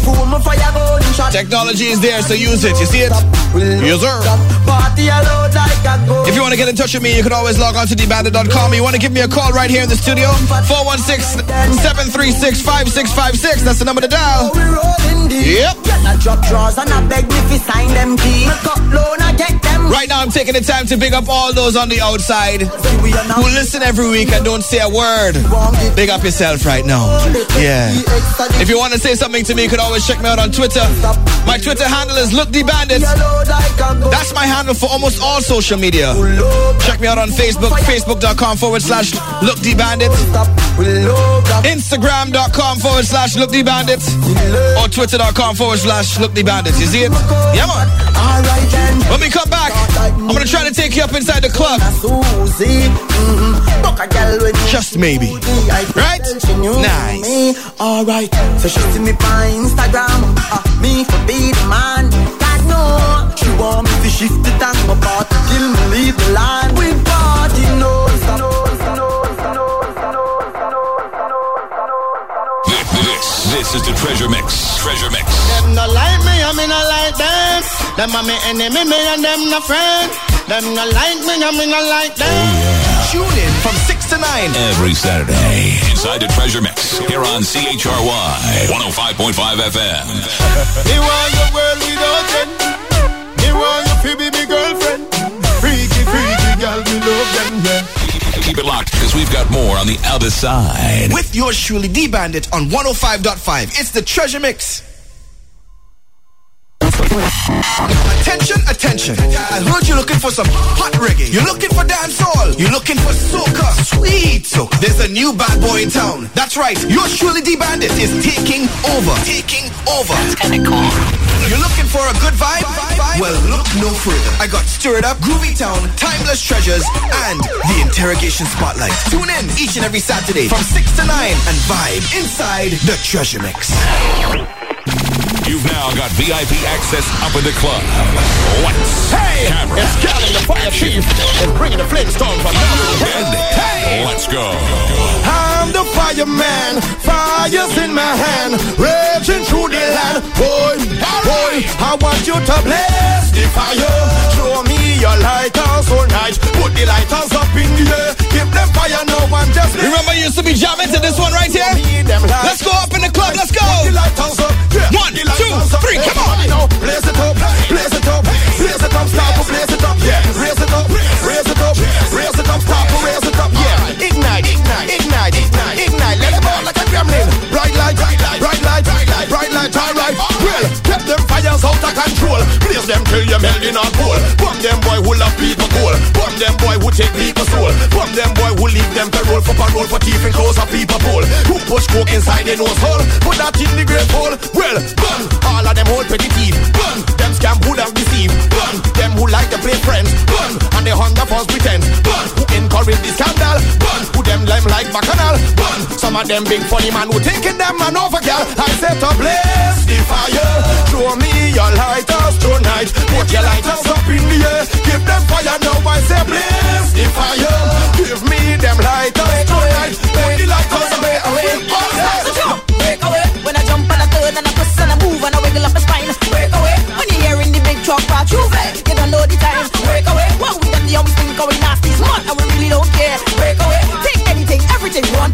Technology is there, so use it. You see it? Yes, sir. If you want to get in touch with me, you can always log on to dbandit.com. You want to give me a call right here in the studio? 416-736-5656. That's the number to dial. Yep. Right now, I'm taking the time to big up all those on the outside who listen every week and don't say a word. Big up yourself right now. Yeah. If you want to say something to me, you can always check me out on Twitter. My Twitter handle is Look the Bandit. That's my handle for almost all social media. Check me out on Facebook, facebook.com forward slash Look the Bandit. Instagram.com forward slash Look the Bandit. Or Twitter.com forward slash Look the Bandit. You see it? Yeah, man. When we come back, I'm gonna try to take you up inside the club. Just maybe. Right? Nice. Alright. So she see me on Instagram. Uh, Me for be the man. God no. She want me to shift the tank. My part kill me, leave the land. We party no. This, this is the Treasure Mix. Treasure Mix. Them no like me, I me no like them. Them are me enemy, me and them no friend. Them no like me, I me no like them. Oh, Tune in from 6 to 9. Every Saturday, inside the Treasure Mix, here on CHRY 105.5 FM. Me want your world without end. Me want you to be my girlfriend. Freaky, freaky girl, me love them, yeah. Keep it locked, because we've got more on the other side. With yours truly, D Bandit on 105.5. It's the Treasure Mix. Attention, attention. I heard you're looking for some hot reggae. You're looking for dancehall. You're looking for soca. Sweet soca. There's a new bad boy in town. That's right. Your truly, D Bandit, is taking over. Taking over. That's kinda cool. You're looking for a good vibe? Well, look no further. I got Stirred Up, Groovy Town, Timeless Treasures, and the Interrogation Spotlight. Tune in each and every Saturday from 6 to 9 and vibe inside the Treasure Mix. You've now got VIP access up in the club. Lights, Hey, camera, it's Calvin the Fire Chief. It's bringing the Flintstone from and Hey, let's go. I'm the fireman, fire's in my hand, raging through the land. Boy, boy, I want you to blaze the fire. Show me your lighters all night. Put the lighters up in the air. Them fire, no one just Remember, you used to be jamming to this one right here? Let's go up in the club. Let's go. One, two, three. Come on. Blaze it up, blaze it up, blaze it up, start to blaze it up, yeah. Them fires out of control. Blaze them till you're melting a coal. Bomb them boy who love people cool. Bomb them boy who take people's soul. Bomb them boy who leave them parole for parole for thief and close of people pole. Who push coke inside their nose hole. Put that in the great hole. Well, burn all of them hold petty teeth. Burn them scam who don't deceive. Burn them who like to play friends. Burn and they hunger false pretense. Burn who encourage the scandal. Burn who them lime like bacchanal. Some of them big funny man who taking them man over girl. I set a blaze the fire. Show me your lighters tonight. Put your lighters up in the air. Give them fire now. I say blaze the fire. Give me them lighters tonight. Put the lighters away away. Break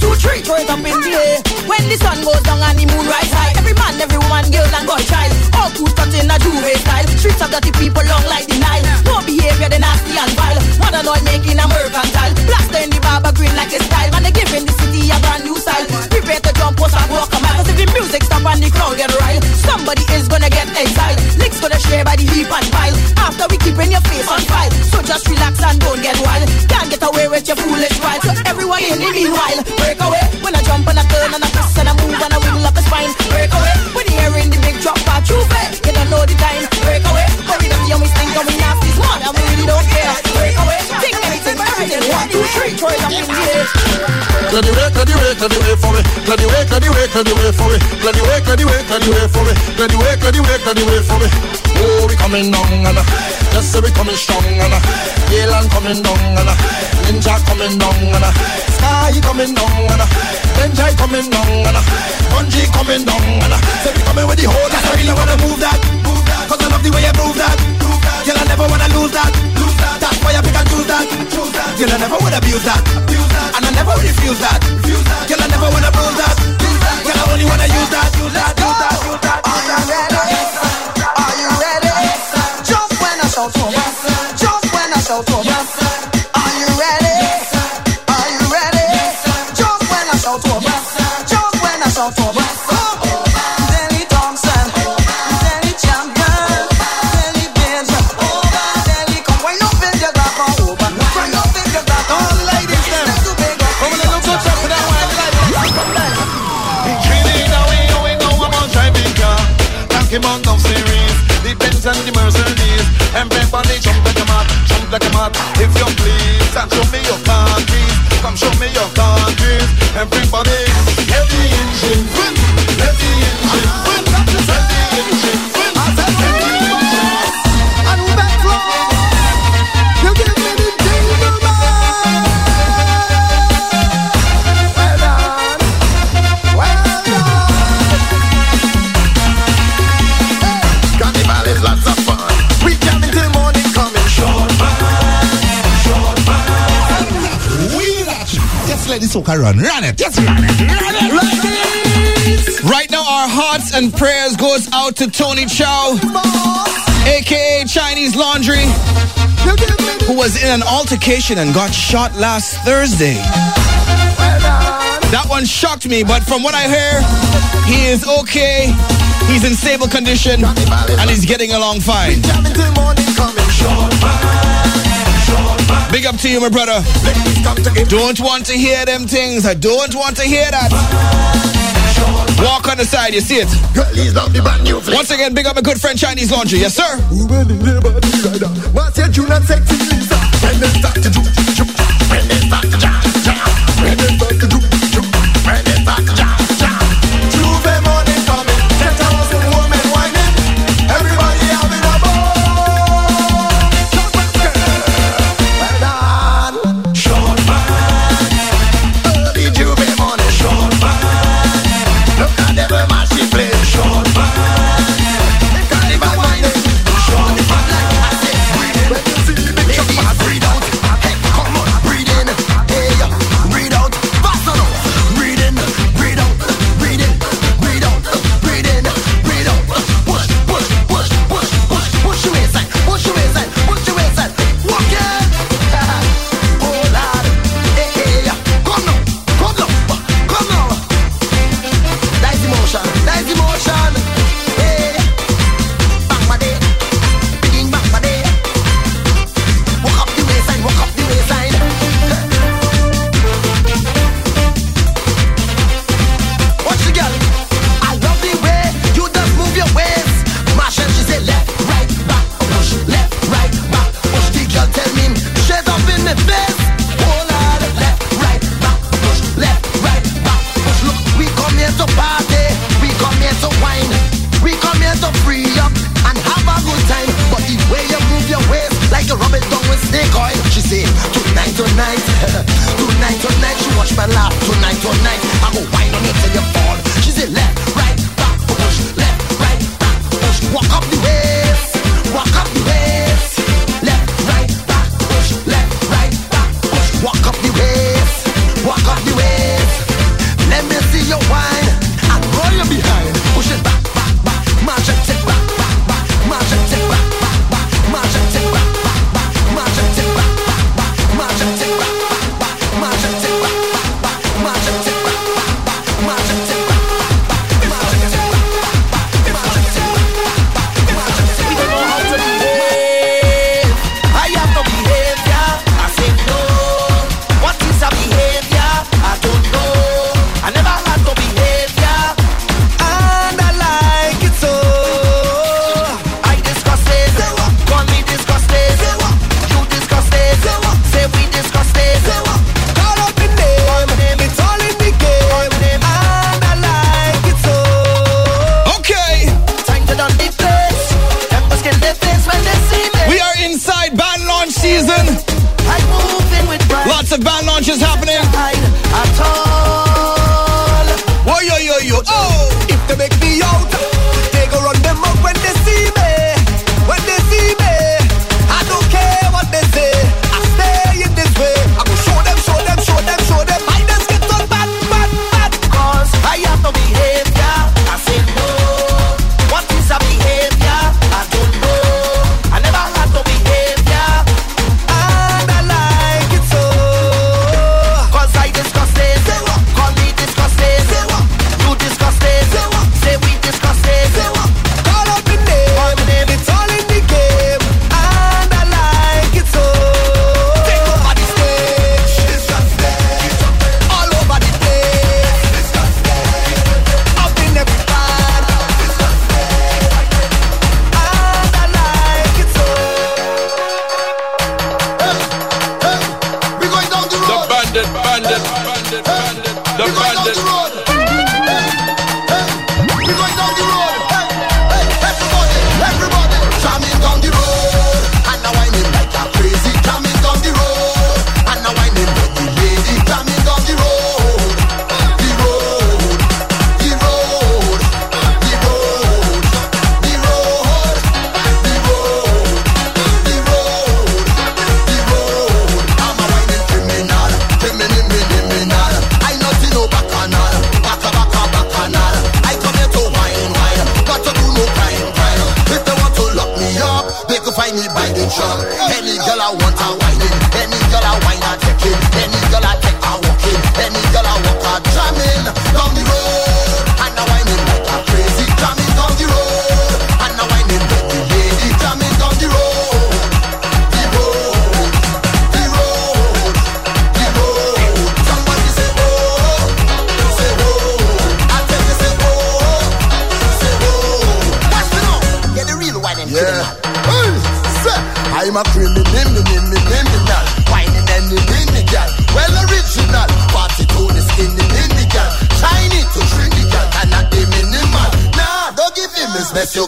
two, three. Throw it up in the air. When the sun goes down and the moon rise high, every man, every woman, girl and boy child, all cool cut in a Juve style. Streets of dirty people long like the Nile. No behavior, they nasty and vile. Modern oil making a mercantile. Blaster in the barber green like a style. Man, they giving the city a brand new style. Prepare to jump, post and walk a mile. Cause if the music stop and the crowd get riled, somebody is gonna get exiled. Licks gonna share by the heap and pile. After we keeping your face on file. So just relax and don't get wild. Meanwhile, break away. Turn up in here. Clear the way, clear the way, clear the way for me. Clear the way, clear the way, clear the way for me. Clear the way, clear the way, clear the way for me. Clear the way, clear the way, clear the way for me. Oh, we coming down and just say we coming strong and Galen coming down and Ninja coming down and Sky coming down and Benji coming down and Bunji coming down and say we coming with the whole. That's how we wanna move that the way you move that. move that. Girl, I never wanna lose that. Lose that. That's why I pick and choose that. Choose that. Girl, I never wanna abuse that. Abuse that. And I never refuse that. Refuse that. Girl, I never wanna bruise that. Use that. Girl, I only wanna use that. Use that. Use that. Use that. The amount of series. Depends on the mercenaries Everybody jump like a mat, jump like a mat. If you please, and show me your countries. Come show me your countries. Everybody, every engine. let this soca run. Run it. Yes, run it. Run it. Run it. Right now, our hearts and prayers goes out to Tony Chow, aka Chinese Laundry, who was in an altercation and got shot last Thursday. That one shocked me, but from what I hear, he is okay. He's in stable condition and he's getting along fine. Big up to you, my brother. Don't want to hear them things. I don't want to hear that. Walk on the side, you see it. Once again, big up my good friend Chinese Laundry. Yes, sir.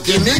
His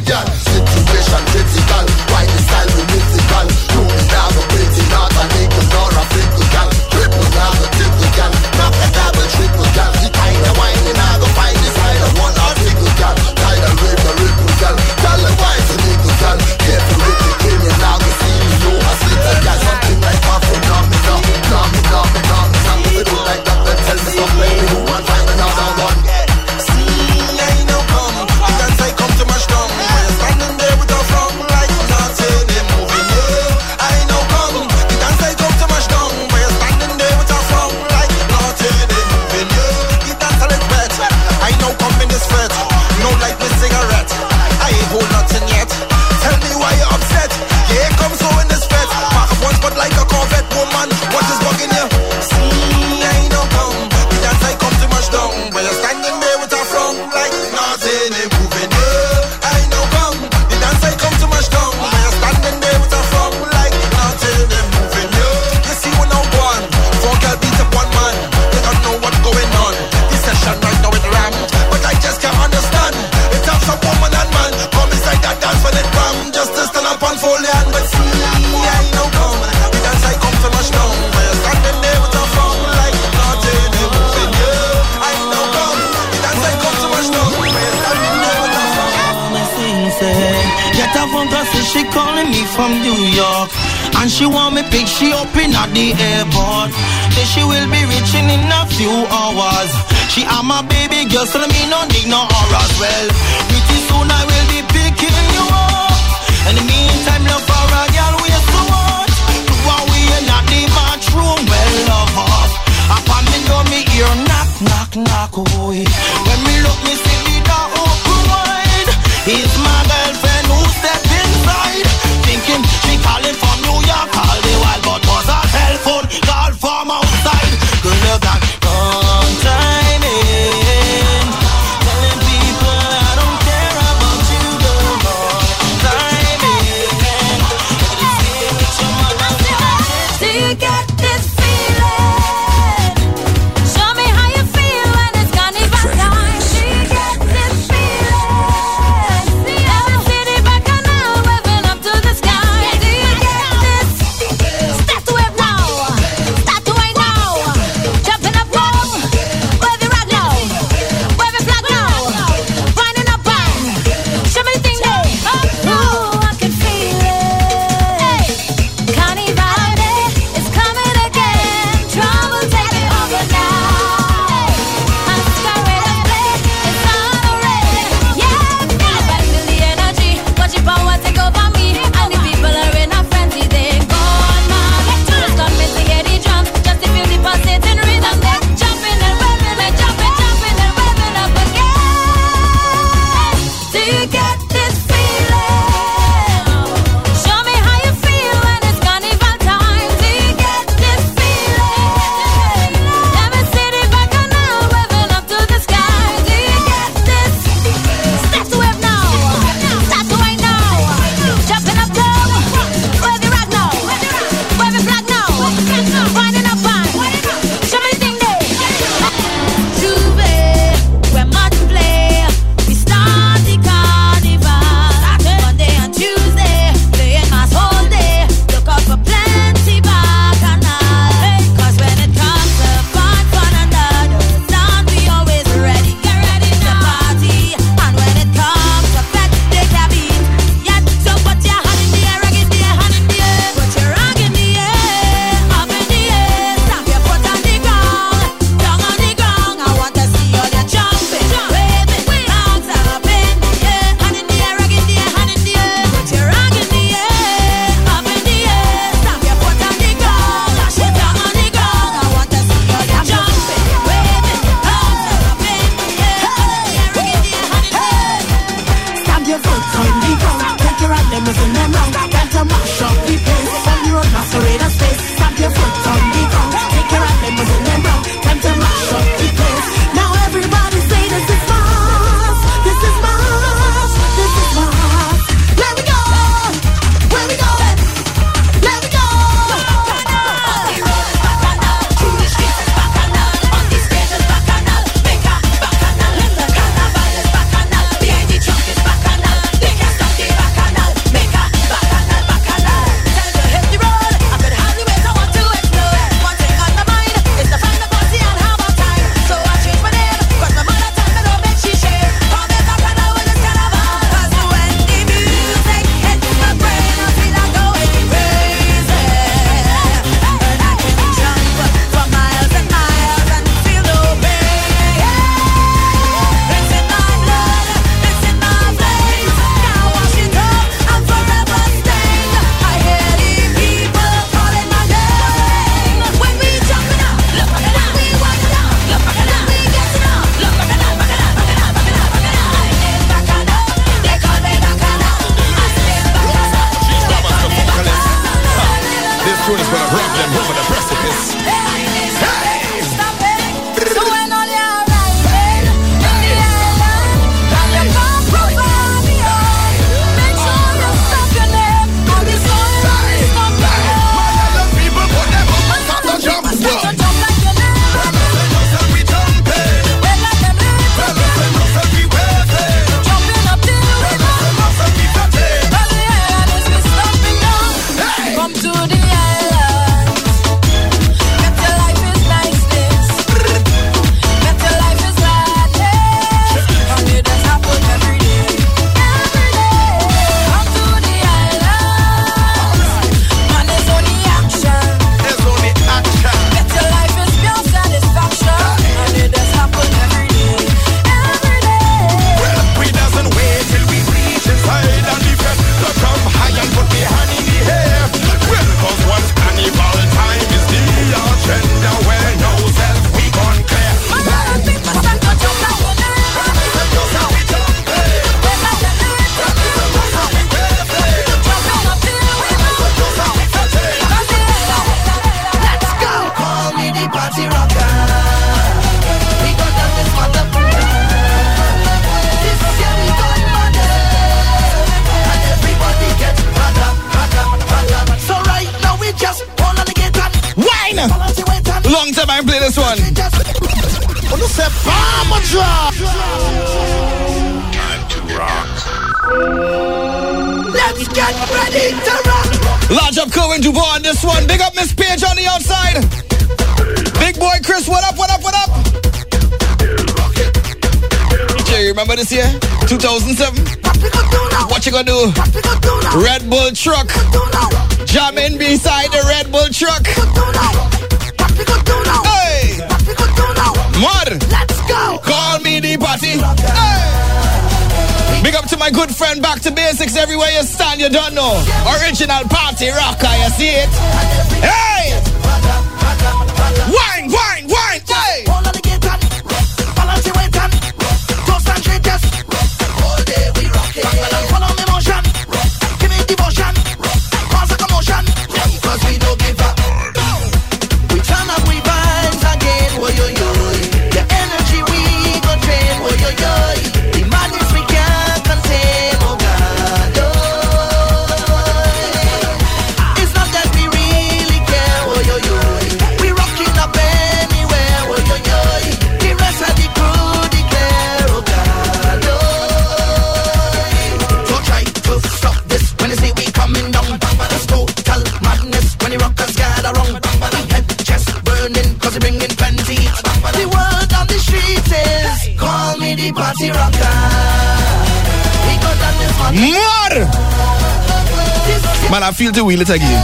ile Cegi.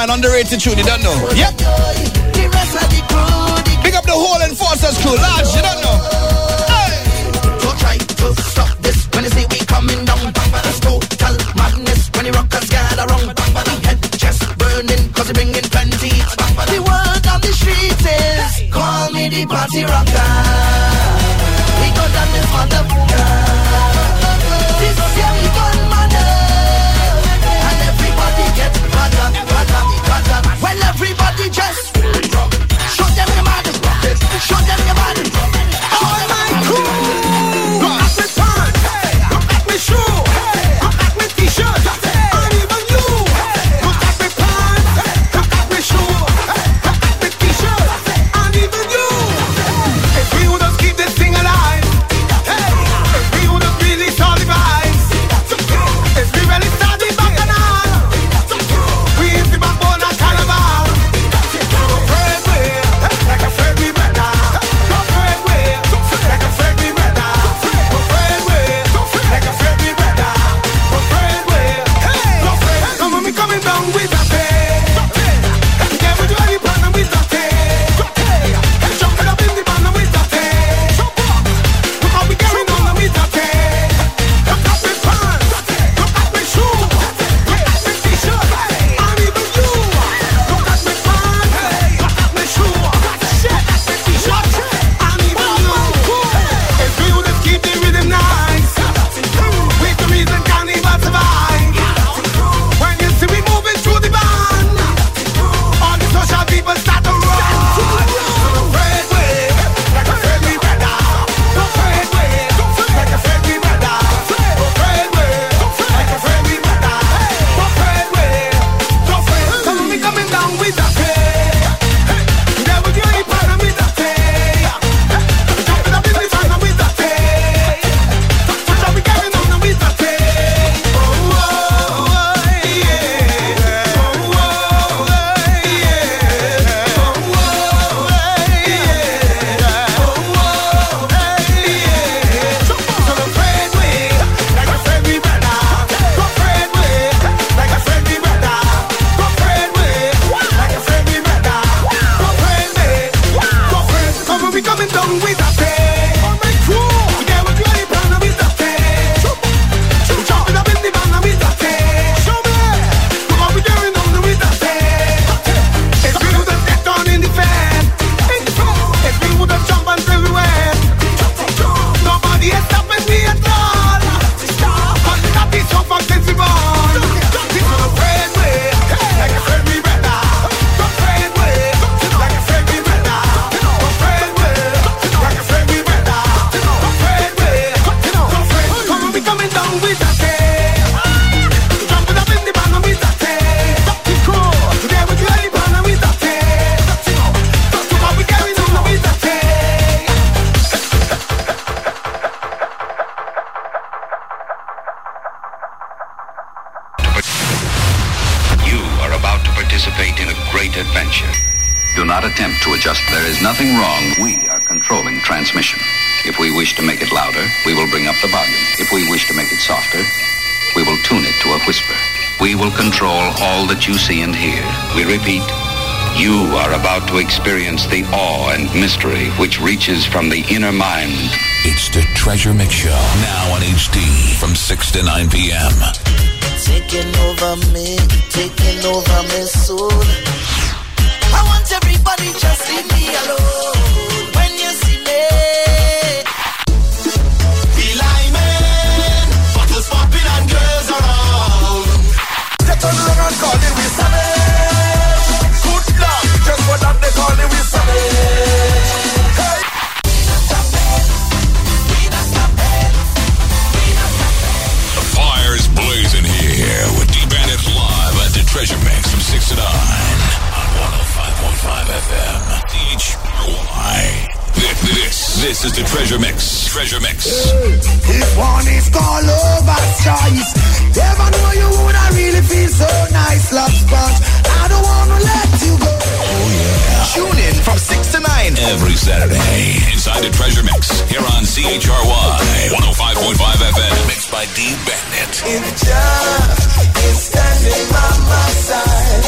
man, underrated tune, you don't know. Yep. Pick up the whole enforcers crew, large, you don't know. Try to stop this when we coming down. Bang, madness when the rockers gather round. Bang, head chest bringing plenty. Bang, the on the call me the party rocker. We go down this motherfucker. Mystery which reaches from the inner mind. It's the Treasure Mix Show. Now on HD from 6 to 9 p.m. taking over me, taking over my soul. I want everybody just leave me alone here on CHRY 105.5 FM. Mixed by D Bandit. If Jah is standing by my side,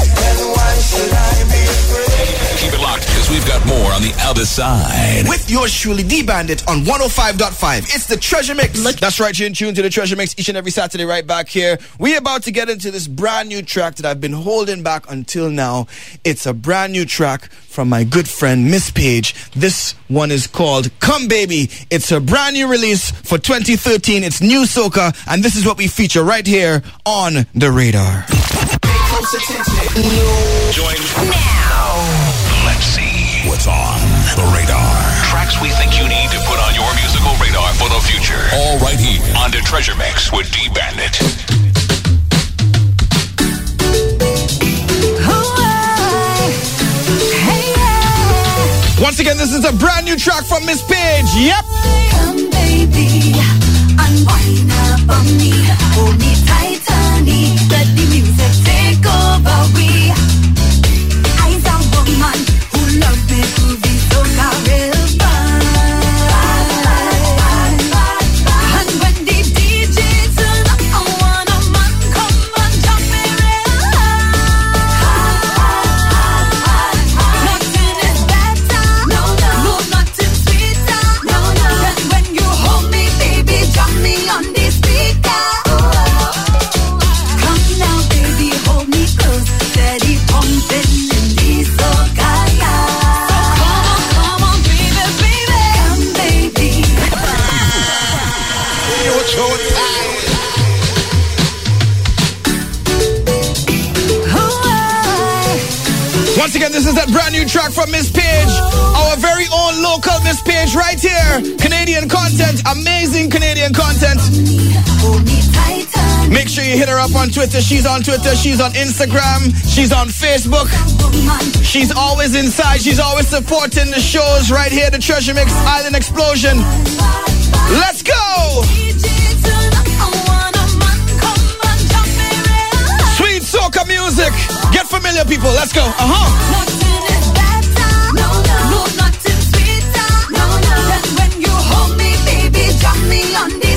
then why should I be afraid? Keep it locked because we've got more on the other side. With yours truly, D Bandit on 105.5. It's the Treasure Mix. That's right, you're in tune to the Treasure Mix each and every Saturday right back here. We're about to get into this brand new track that I've been holding back until now. It's a brand new track from my good friend Miss Page. This one is called Come Baby. It's a brand new release for 2013. It's new soca, and this is what we feature right here on the radar. Close attention. Join now. Let's see what's on the radar. Tracks we think you need to put on your musical radar for the future. All right here on the Treasure Mix with D Bandit. Once again, this is a brand new track from Miss Page. Yep. Come, baby, unwind up on me. Hold me tight, honey. Let the music take over. We, again, this is that brand new track from Miss Page, our very own local Miss Page, right here. Canadian content, amazing Canadian content. Make sure you hit her up on Twitter. She's on Twitter, she's on Instagram, she's on Facebook. She's always inside, she's always supporting the shows right here, the Treasure Mix Island Explosion. Let's go! Music. Get familiar, people. Let's go. Uh huh. Me on the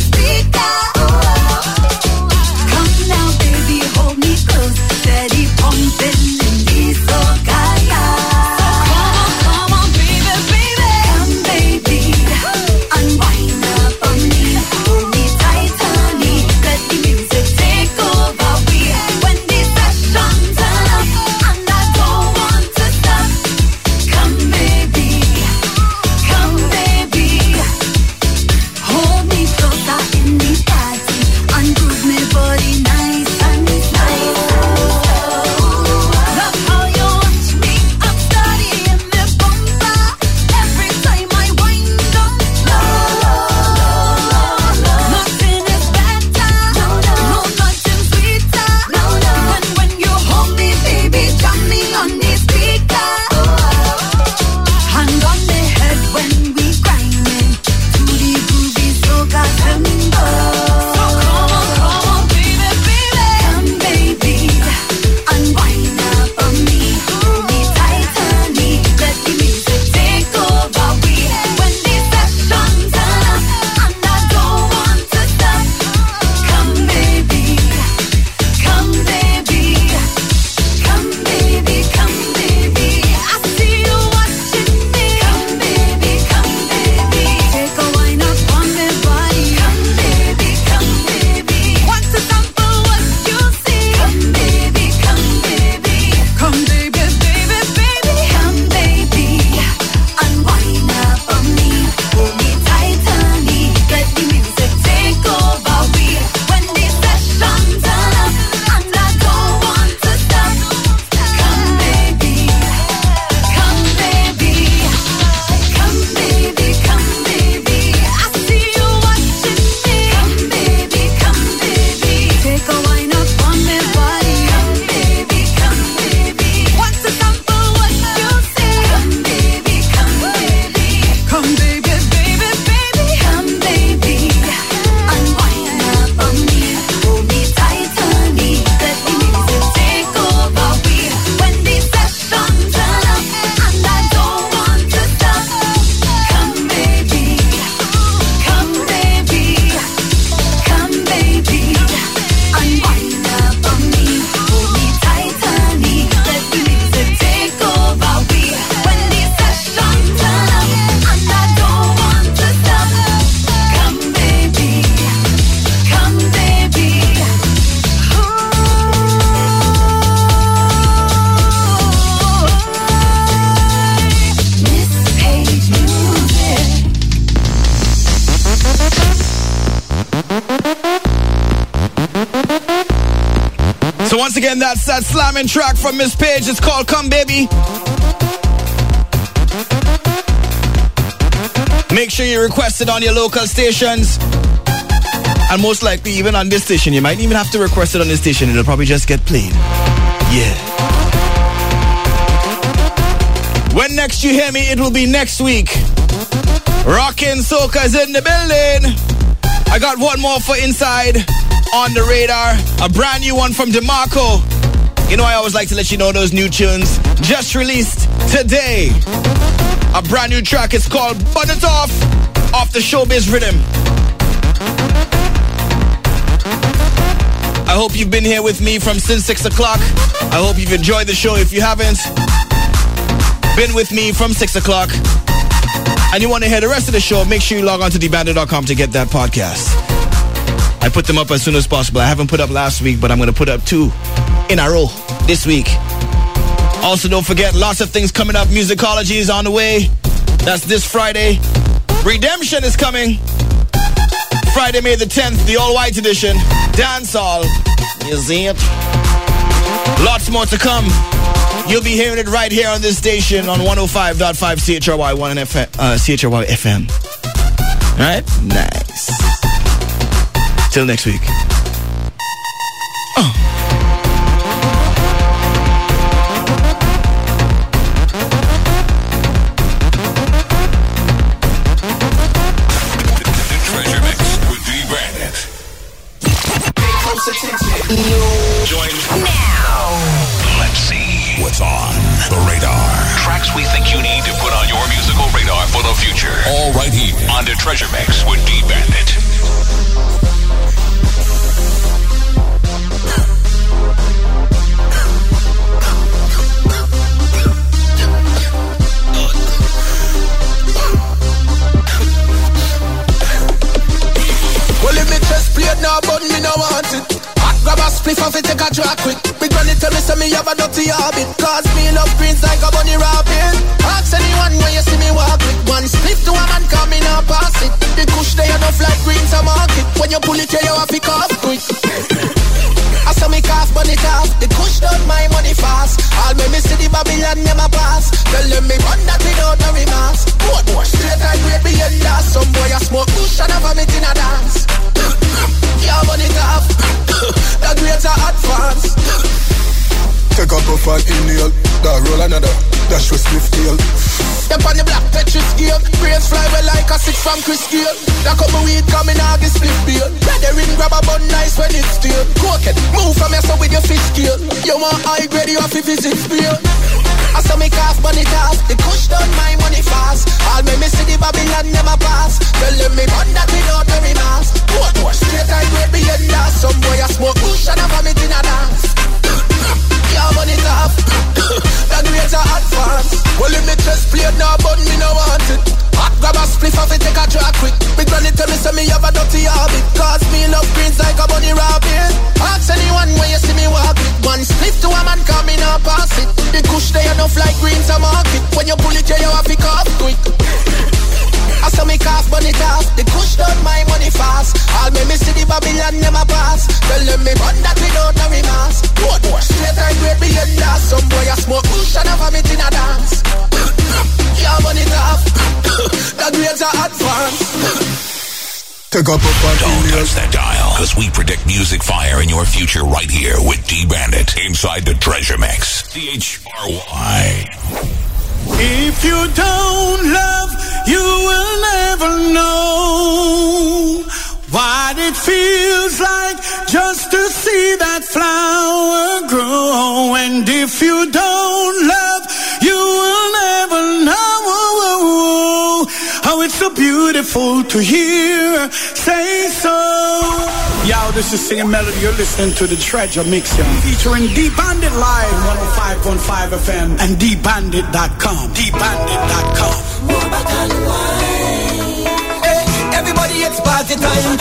again, that's that slamming track from Miss Page. It's called Come Baby. Make sure you request it on your local stations. And most likely even on this station. You might even have to request it on this station. It'll probably just get played. Yeah. When next you hear me, it will be next week. Rockin' Soca's in the building. I got one more for inside on the radar. A brand new one from DeMarco. You know, I always like to let you know those new tunes just released today. A brand new track. It's called Bun It Off off the Showbiz Rhythm. I hope you've been here with me from since 6 o'clock. I hope you've enjoyed the show. If you haven't, been with me from 6 o'clock and you want to hear the rest of the show, make sure you log on to dbandit.com to get that podcast. I put them up as soon as possible. I haven't put up last week, but I'm going to put up two in a row this week. Also, don't forget, lots of things coming up. Musicology is on the way. That's this Friday. Redemption is coming. Friday, May the 10th, the all white edition. Dance Hall. Is it? Lots more to come. You'll be hearing it right here on this station on 105.5 CHRY 1 FM, uh, CHRY FM. Right? Nice. Till next week. The Treasure Mix with D Pay close attention. Join now. Let's see what's on the radar. Tracks we think you need to put on your musical radar for the future. All right here on the Treasure Mix with D Bandit. Say me have habit. Cause me love greens like a bunny rabbit. Ask anyone when you see me walk it. One spliff to a man coming up pass it. The kush they enough like greens a market. When you pull it, yeah, you have to cough quick. I saw me cough, burn it off. The kush done my money fast. All me see the Babylon never pass. Tell them me run that without no remorse. What more straight and great beyond that. Some boy a smoke kush and a vomit in a dance. yeah, it off. the greater advance. Take a puff and inhale. That roll another. Dash with spliff tail. Step on the black Tetris scale Brains fly well like a six from Chris Gayle. That couple weed coming out the split bill. Brethren grab a bun nice when it's still. Cooked, move from your with your fish scale You want high grade, you have to visit spill I saw me calf, burn it off The kush done my money fast. All me see the Babylon never pass. Tell them me run that without no remorse What more straight and great beyond that Some boy a smoke. Kush and a vomit in a dance Burn it off. That grades are advance. Well, if me chest plate now, but me no want it. Hot grab a spliff off it, take a drag quick. Big granny tell me, say me have a dirty habit. Cause me love greens like a bunny rabbit. Ask anyone when you see me walk it. One spliff to a man, come in and pass it. The kush they enough like greens a market When you pull it, yeah, you have to cough quick I saw me cough, burn it off The kush done my money fast. All me me see the Babylon never pass. Tell them me run that without no remorse. What? More straight and great beyond that Some boy a smoke kush and a vomit in a dance? Yeah, burn it off The grades are advanced Take a puff and Don't inhale. touch that dial, because we predict music fire in your future right here with D Bandit inside the Treasure Mix. C H R Y. If you don't love, you will never know what it feels like just to see that flower grow. And if you don't love, you will never know how it's so beautiful to hear. Say so. Yo, this is Singing Melody. You're listening to the Treasure Mix, yo. Featuring D Bandit Live, 105.5 FM, and DBandit.com. DBandit.com. Everybody it's party time